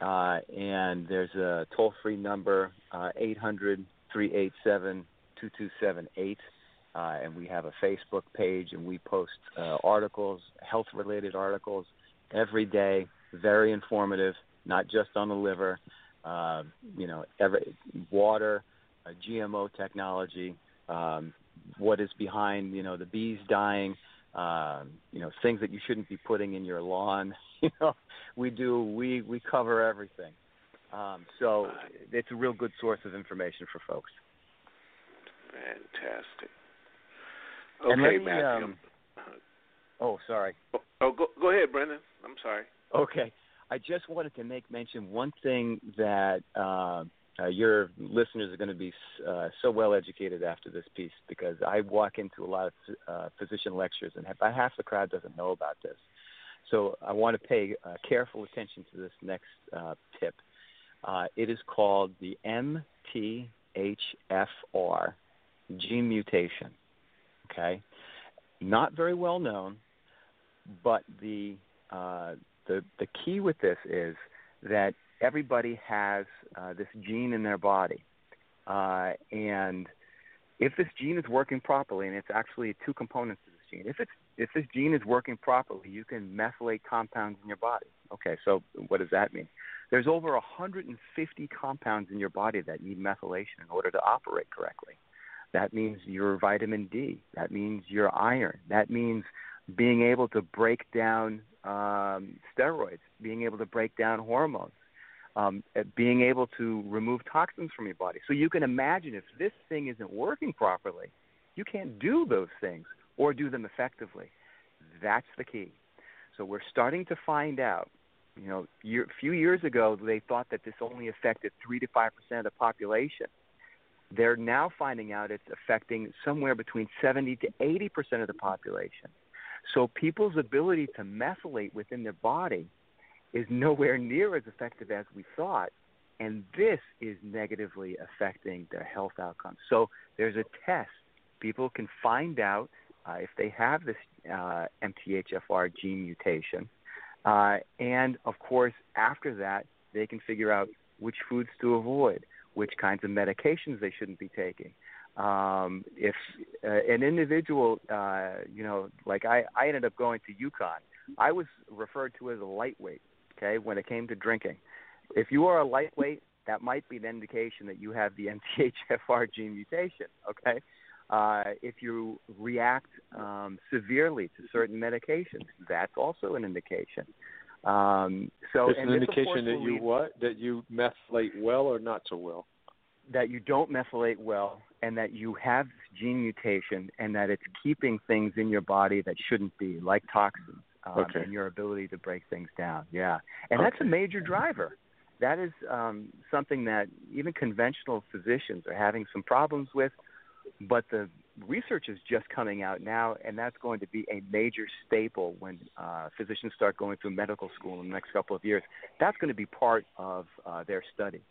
uh, and there's a toll free number, uh, 800 387 2278. Uh, and we have a Facebook page, and we post uh, articles, health related articles, every day, very informative, not just on the liver, uh, you know, every, water, uh, GMO technology, um, what is behind, you know, the bees dying, um, you know, things that you shouldn't be putting in your lawn. You know, we do we we cover everything. Um, so it's a real good source of information for folks. Fantastic. Okay, me, Matthew. um, oh, sorry. oh, go go ahead, Brendan. I'm sorry. Okay. I just wanted to make mention one thing that uh, uh, your listeners are going to be uh, so well educated after this piece because I walk into a lot of uh, physician lectures and about half the crowd doesn't know about this. So I want to pay uh, careful attention to this next uh, tip. Uh, it is called the MTHFR gene mutation. Okay, not very well known, but the uh, the the key with this is that everybody has uh, this gene in their body, uh, and if this gene is working properly, and it's actually two components to this gene. If it's if this gene is working properly, you can methylate compounds in your body. Okay, so what does that mean? There's over 150 compounds in your body that need methylation in order to operate correctly. That means your vitamin D. That means your iron. That means being able to break down um, steroids, being able to break down hormones, um, uh, being able to remove toxins from your body. So you can imagine if this thing isn't working properly, you can't do those things or do them effectively. That's the key. So we're starting to find out. You know, year, a few years ago, they thought that this only affected three to five percent of the population. They're now finding out it's affecting somewhere between 70 to 80 percent of the population. So people's ability to methylate within their body is nowhere near as effective as we thought, and this is negatively affecting their health outcomes. So there's a test. People can find out uh, if they have this uh, MTHFR gene mutation. Uh, and of course, after that, they can figure out which foods to avoid, which kinds of medications they shouldn't be taking. Um, if uh, an individual, uh, you know, like I, I ended up going to UConn, I was referred to as a lightweight, okay, when it came to drinking. If you are a lightweight, that might be an indication that you have the MTHFR gene mutation, okay? Uh, if you react um, severely to certain medications, that's also an indication. Um, so it's an this, of course, indication that you what that you methylate well or not so well. that you don't methylate well and that you have this gene mutation and that it's keeping things in your body that shouldn't be, like toxins, um, Okay. and your ability to break things down. Yeah. And that's a major driver. That is um, something that even conventional physicians are having some problems with, but the research is just coming out now, and that's going to be a major staple when uh, physicians start going through medical school in the next couple of years. That's going to be part of uh, their study.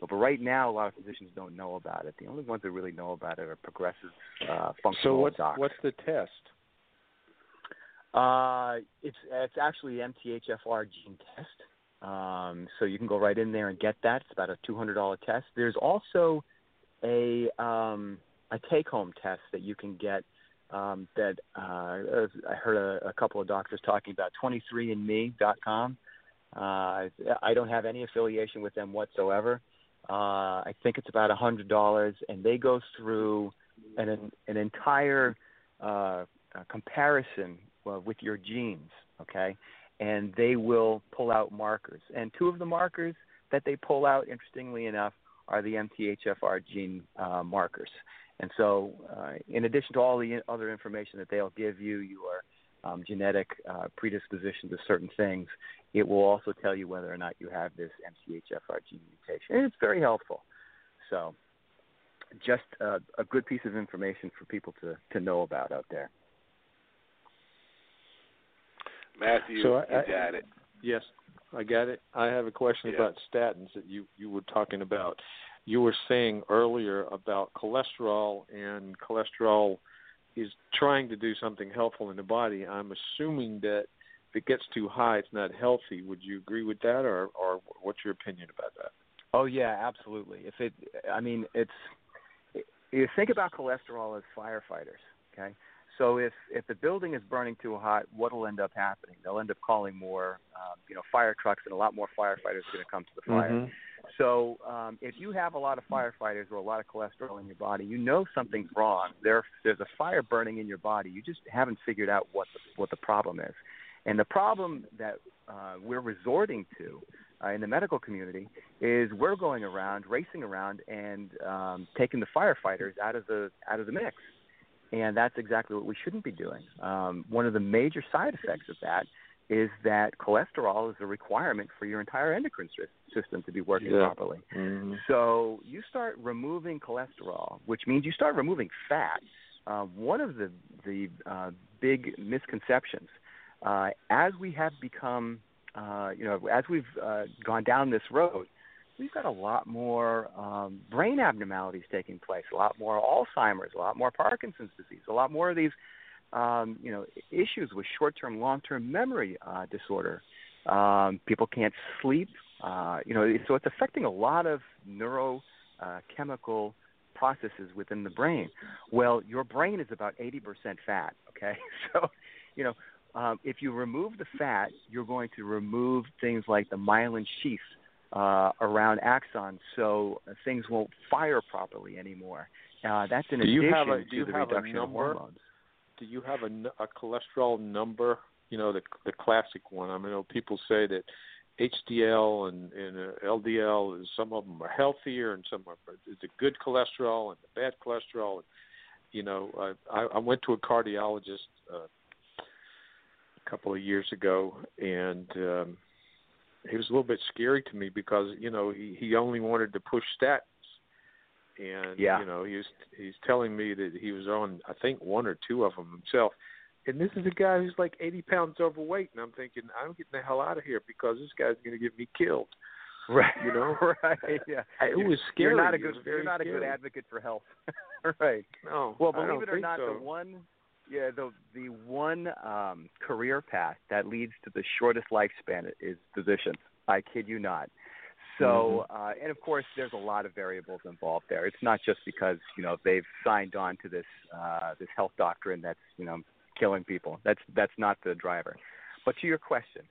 But right now, a lot of physicians don't know about it. The only ones that really know about it are progressive uh, functional So what's docs. what's the test? Uh, it's it's actually MTHFR gene test. Um, so you can go right in there and get that. It's about a two hundred dollar test. There's also a um, a take home test that you can get. Um, that uh, I heard a, a couple of doctors talking about. 23andMe.com. Uh, I don't have any affiliation with them whatsoever. Uh, I think it's about a hundred dollars, and they go through an an entire uh, comparison uh, with your genes, okay? And they will pull out markers. And two of the markers that they pull out, interestingly enough, are the MTHFR gene uh, markers. And so, uh, in addition to all the other information that they'll give you, your um, genetic uh, predisposition to certain things, it will also tell you whether or not you have this MTHFR gene mutation. And it's very helpful. So, just uh, a good piece of information for people to, to know about out there. Matthew, So I- you I- got it. Yes, I got it. I have a question Yeah. about statins that you you were talking about. You were saying earlier about cholesterol and cholesterol is trying to do something helpful in the body. I'm assuming that if it gets too high, it's not healthy. Would you agree with that, or or what's your opinion about that? Oh yeah, absolutely. If it, I mean, it's you think about cholesterol as firefighters. Okay, so if if the building is burning too hot, what'll end up happening? They'll end up calling more, um, you know, fire trucks, and a lot more firefighters are going to come to the fire. Mhm. So um, if you have a lot of firefighters or a lot of cholesterol in your body, you know something's wrong. There, there's a fire burning in your body. You just haven't figured out what the, what the problem is. And the problem that uh, we're resorting to uh, in the medical community is we're going around, racing around, and um, taking the firefighters out of the out of the mix. And that's exactly what we shouldn't be doing. Um, one of the major side effects of that is that cholesterol is a requirement for your entire endocrine system to be working Yeah. properly. Mm-hmm. So you start removing cholesterol, which means you start removing fat. Uh, one of the the uh, big misconceptions, uh, as we have become, uh, you know, as we've uh, gone down this road, we've got a lot more um, brain abnormalities taking place, a lot more Alzheimer's, a lot more Parkinson's disease, a lot more of these, um, you know, issues with short-term, long-term memory uh, disorder. Um, people can't sleep. Uh, you know, so it's affecting a lot of neurochemical uh, processes within the brain. Well, your brain is about 80% fat. Okay, so you know, um, if you remove the fat, you're going to remove things like the myelin sheath uh, around axons, so things won't fire properly anymore. Uh, that's in Do you addition have a do to the reduction of hormones. Do you have a, a cholesterol number? You know the the classic one. I mean, I know people say that HDL and, and uh, LDL is some of them are healthier and some are the good cholesterol and the bad cholesterol. And, you know, I, I went to a cardiologist uh, a couple of years ago, and um, he was a little bit scary to me because you know he he only wanted to push statins and Yeah. you know he's he's telling me that he was on I think one or two of them himself. And this is a guy who's like 80 pounds overweight, and I'm thinking I'm getting the hell out of here because this guy's going to get me killed. Right. You know, right. Yeah. It was scary. You're not a good. You're not a good advocate for health. right. No. Well, believe it or not, so. the one, yeah, the the one um, career path that leads to the shortest lifespan is physicians. I kid you not. So, Mm-hmm. uh, and of course, there's a lot of variables involved there. It's not just because you know they've signed on to this uh, this health doctrine that's you know killing people. That's that's not the driver. But to your question,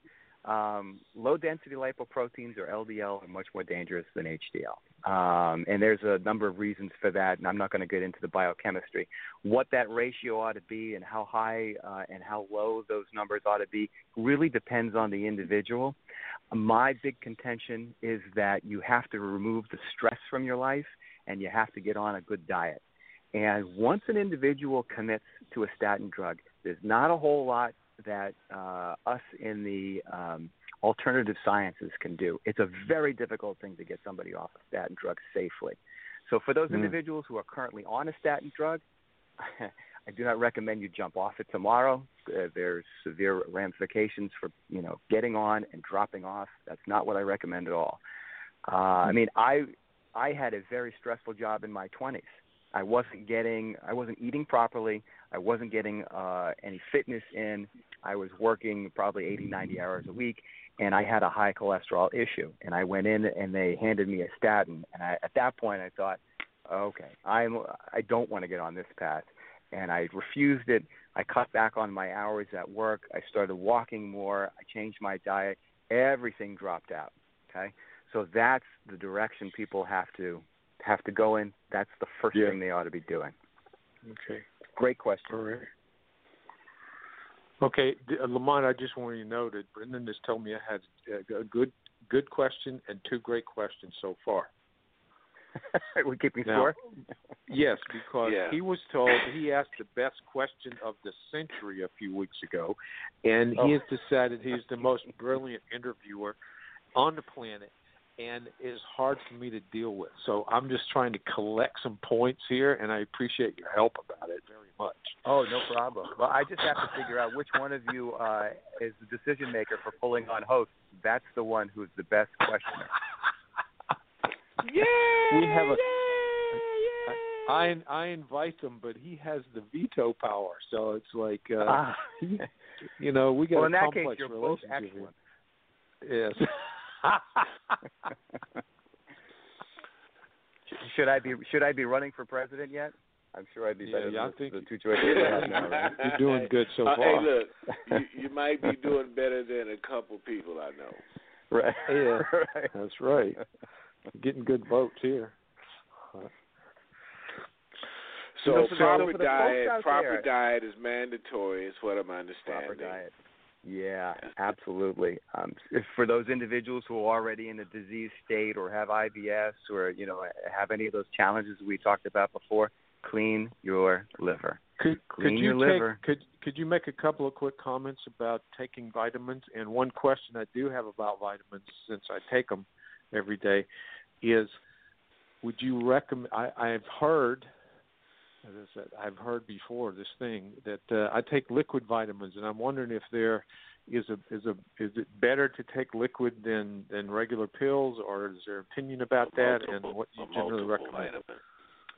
um, low density lipoproteins or LDL are much more dangerous than HDL. Um, and there's a number of reasons for that, and I'm not going to get into the biochemistry. What that ratio ought to be and how high uh, and how low those numbers ought to be really depends on the individual. My big contention is that you have to remove the stress from your life and you have to get on a good diet. And once an individual commits to a statin drug, there's not a whole lot that uh, us in the um, alternative sciences can do. It's a very difficult thing to get somebody off a statin drug safely. So for those Mm. individuals who are currently on a statin drug, I do not recommend you jump off it tomorrow. Uh, there's severe ramifications for you know getting on and dropping off. That's not what I recommend at all. Uh, I mean, I I had a very stressful job in my 20s. I wasn't getting, I wasn't eating properly. I wasn't getting uh, any fitness in. I was working probably 80, 90 hours a week, and I had a high cholesterol issue. And I went in and they handed me a statin. And I, at that point, I thought, okay, I'm, I don't want to get on this path. And I refused it. I cut back on my hours at work. I started walking more. I changed my diet. Everything dropped out. Okay, so that's the direction people have to have to go in. That's the first Yeah. thing they ought to be doing. Okay. Great question. All right. Okay, uh, Lamont, I just want you to know that Brendan has told me I had a- a good good question and two great questions so far. We're keeping Now- score. Yes, because Yeah. he was told he asked the best question of the century a few weeks ago, and Oh. he has decided he's the most brilliant interviewer on the planet, and is hard for me to deal with. So I'm just trying to collect some points here, and I appreciate your help about it very much. Oh, no problem. Well, I just have to figure out which one of you uh, is the decision maker for pulling on hosts. That's the one who's the best questioner. Yeah, we have a. I I invite him, but he has the veto power, so it's like uh, Ah. you know we got well, a in that case, complex you're both relationship here. excellent. Yes. should I be should I be running for president yet? I'm sure I'd be Yeah, better yeah, I than think the, the two choices I have now. Right? You're doing good so Uh, far. Hey, look, you, you might be doing better than a couple people I know. Right. Yeah, right. that's right. Getting good votes here. So So for proper so for the diet, proper there- diet is mandatory. Is what I'm understanding. Proper diet. Yeah, absolutely. Um, if for those individuals who are already in a disease state or have IBS or you know have any of those challenges we talked about before, clean your liver. Could Clean could you your take liver. could could you make a couple of quick comments about taking vitamins? And one question I do have about vitamins, since I take them every day, is would you recommend? I I've heard, as I said, I've heard before this thing that uh, I take liquid vitamins, and I'm wondering if there is a is a is it better to take liquid than than regular pills, or is there opinion about that, and what you generally recommend?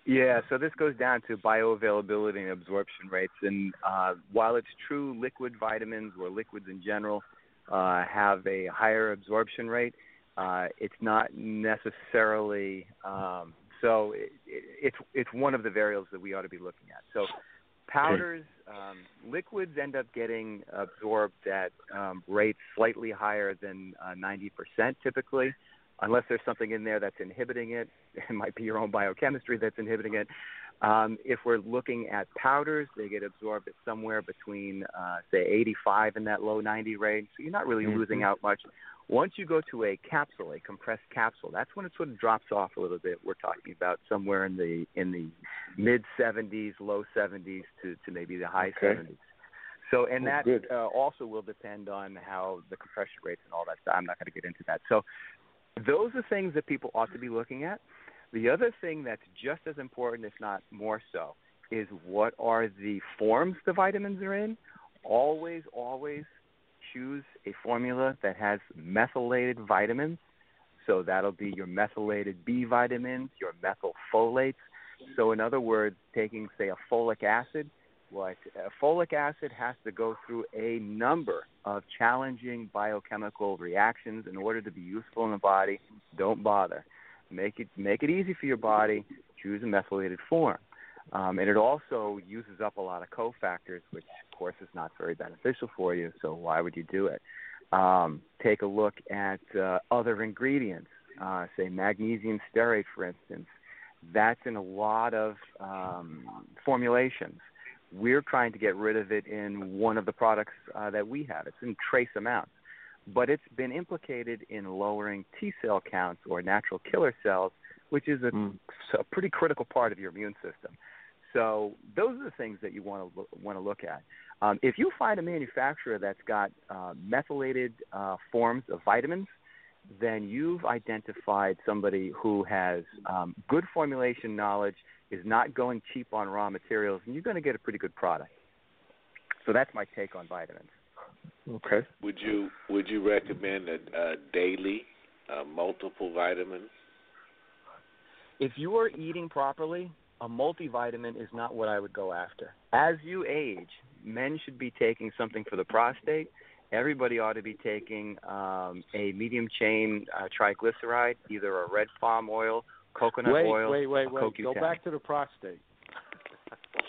Yeah, so this goes down to bioavailability and absorption rates. And uh, while it's true liquid vitamins or liquids in general uh, have a higher absorption rate, uh, it's not necessarily um, so. It, it, it's it's one of the variables that we ought to be looking at. So powders, um, liquids end up getting absorbed at um, rates slightly higher than uh, 90% typically unless there's something in there that's inhibiting it. It might be your own biochemistry that's inhibiting it. Um, if we're looking at powders, they get absorbed at somewhere between, uh, say, 85 and that low 90 range. So you're not really Mhm. losing out much. Once you go to a capsule, a compressed capsule, that's when it sort of drops off a little bit. We're talking about somewhere in the in the mid 70s, low 70s to to maybe the high Okay. 70s. So, and that uh, also will depend on how the compression rates and all that stuff. I'm not going to get into that. So, those are things that people ought to be looking at. The other thing that's just as important, if not more so, is what are the forms the vitamins are in. Always, always choose a formula that has methylated vitamins. So that'll be your methylated B vitamins, your methylfolates. So in other words, taking say a folic acid, what uh, folic acid has to go through a number of challenging biochemical reactions in order to be useful in the body. Don't bother. Make it make it easy for your body. Choose a methylated form. Um, and it also uses up a lot of cofactors, which of course is not very beneficial for you. So why would you do it? Um, take a look at uh, other ingredients, uh, say magnesium stearate, for instance. That's in a lot of um, formulations. We're trying to get rid of it in one of the products uh, that we have. It's in trace amounts, but it's been implicated in lowering T cell counts or natural killer cells, which is a, a pretty critical part of your immune system. So those are the things that you want to want to look at. Um, if you find a manufacturer that's got uh, methylated uh, forms of vitamins, then you've identified somebody who has um, good formulation knowledge, is not going cheap on raw materials, and you're going to get a pretty good product. So that's my take on vitamins. Okay. Would you would you recommend a, a daily, uh, multiple vitamins? If you are eating properly, a multivitamin is not what I would go after. As you age, men should be taking something for the prostate. Everybody ought to be taking um, a medium chain uh, triglyceride, either a red palm oil, coconut wait, oil, wait, wait, or wait. Go back to the prostate.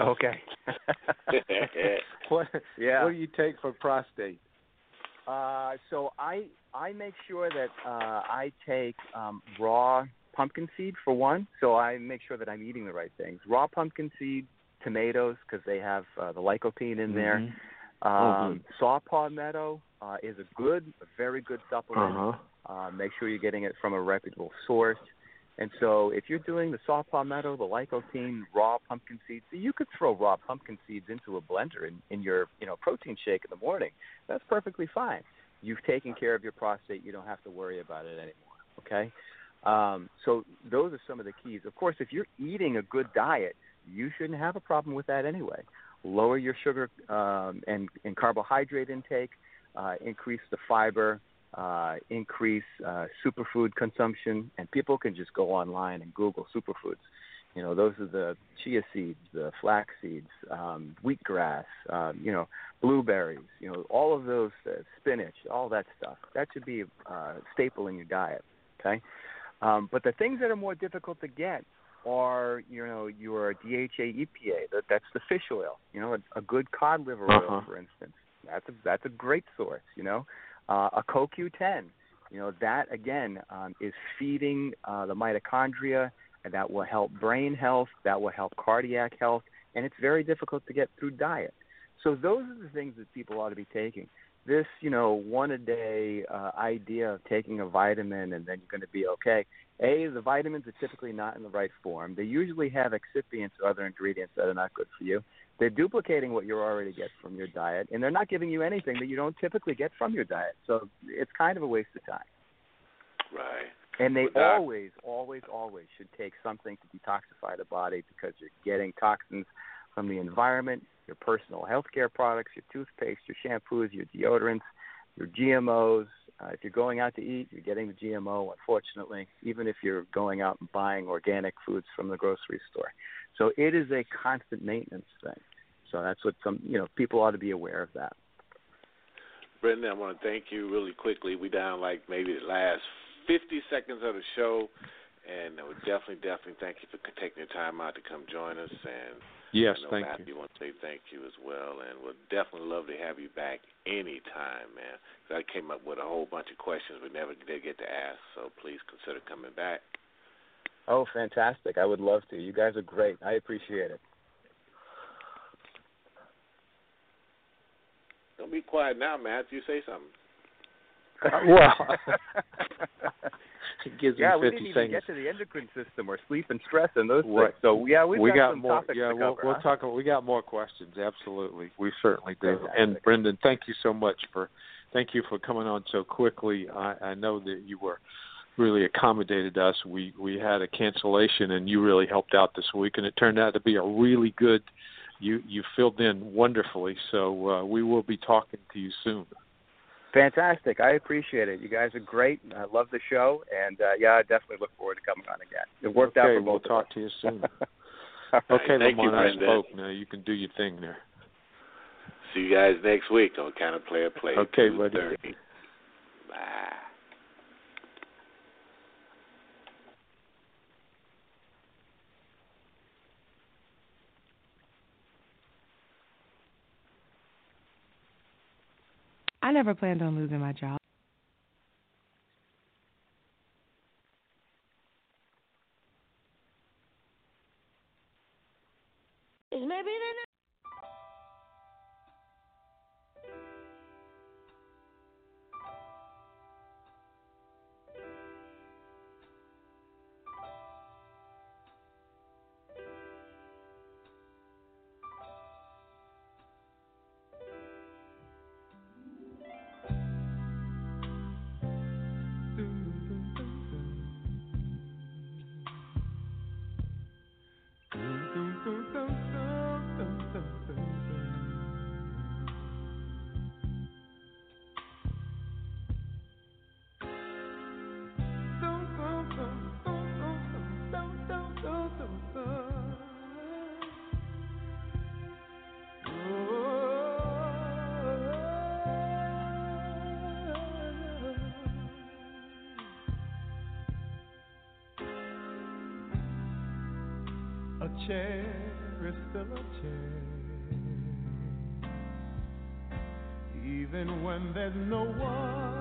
Okay. what Yeah. what do you take for prostate? Uh, so I I make sure that uh, I take um, raw pumpkin seed for one. So I make sure that I'm eating the right things. Raw pumpkin seed, tomatoes because they have uh, the lycopene in there. Mhm. Um, Mhm. Saw palmetto uh, is a good, a very good supplement. Uh-huh. Uh, make sure you're getting it from a reputable source. And so, if you're doing the saw palmetto, the lycopene, raw pumpkin seeds, so you could throw raw pumpkin seeds into a blender in, in your, you know, protein shake in the morning. That's perfectly fine. You've taken care of your prostate. You don't have to worry about it anymore. Okay. Um, so those are some of the keys. Of course, if you're eating a good diet, you shouldn't have a problem with that anyway. Lower your sugar um, and, and carbohydrate intake, uh, increase the fiber, uh, increase uh, superfood consumption, and people can just go online and Google superfoods. You know, those are the chia seeds, the flax seeds, um, wheatgrass, um, you know, blueberries, you know, all of those, uh, spinach, all that stuff. That should be a uh, staple in your diet. Okay, um, but the things that are more difficult to get are, you know, your DHA EPA. That, that's the fish oil. You know, a, a good cod liver oil, Uh-huh. for instance. That's a that's a great source. You know, uh, a CoQ10 You know that again um, is feeding uh, the mitochondria, and that will help brain health, that will help cardiac health, and it's very difficult to get through diet. So those are the things that people ought to be taking. This, you know, one a day uh, idea of taking a vitamin and then you're going to be okay. A, the vitamins are typically not in the right form. They usually have excipients or other ingredients that are not good for you. They're duplicating what you already get from your diet, and they're not giving you anything that you don't typically get from your diet. So it's kind of a waste of time. Right. And they Well, always, always, always should take something to detoxify the body because you're getting toxins from the environment, your personal healthcare products, your toothpaste, your shampoos, your deodorants, your GMOs. Uh, if you're going out to eat, you're getting the GMO, unfortunately, even if you're going out and buying organic foods from the grocery store. So it is a constant maintenance thing. So that's what some, you know, people ought to be aware of that. Brendan, I want to thank you really quickly. We down like maybe the last 50 seconds of the show, and I would definitely, definitely thank you for taking your time out to come join us. And Yes, I know thank Matthew you. want to say thank you as well, and we'd definitely love to have you back anytime, man. 'Cause I came up with a whole bunch of questions we never did get to ask, so please consider coming back. Oh, fantastic. I would love to. You guys are great. I appreciate it. Don't be quiet now, Matthew. Say something. well, it gives yeah, me we didn't even seconds. get to the endocrine system or sleep and stress and those Right. things. So yeah, we've we got, got some more. topics Yeah, to we'll cover. we'll huh? talk. We got more questions. Absolutely, we certainly do. Fantastic. And Brendan, thank you so much for thank you for coming on so quickly. I, I know that you were really accommodated us. We we had a cancellation, and you really helped out this week, and it turned out to be a really good. You you filled in wonderfully. So uh, we will be talking to you soon. Fantastic. I appreciate it. You guys are great. I love the show, and uh, yeah, I definitely look forward to coming on again. It worked out okay, for we'll of talk us. to you soon. Okay, Thank you, Lamont, I Brendan. spoke. Now you can do your thing there. See you guys next week on Kind of Player Play. Okay, buddy. Bye. I never planned on losing my job. Is maybe the Chair is still a chair, even when there's no one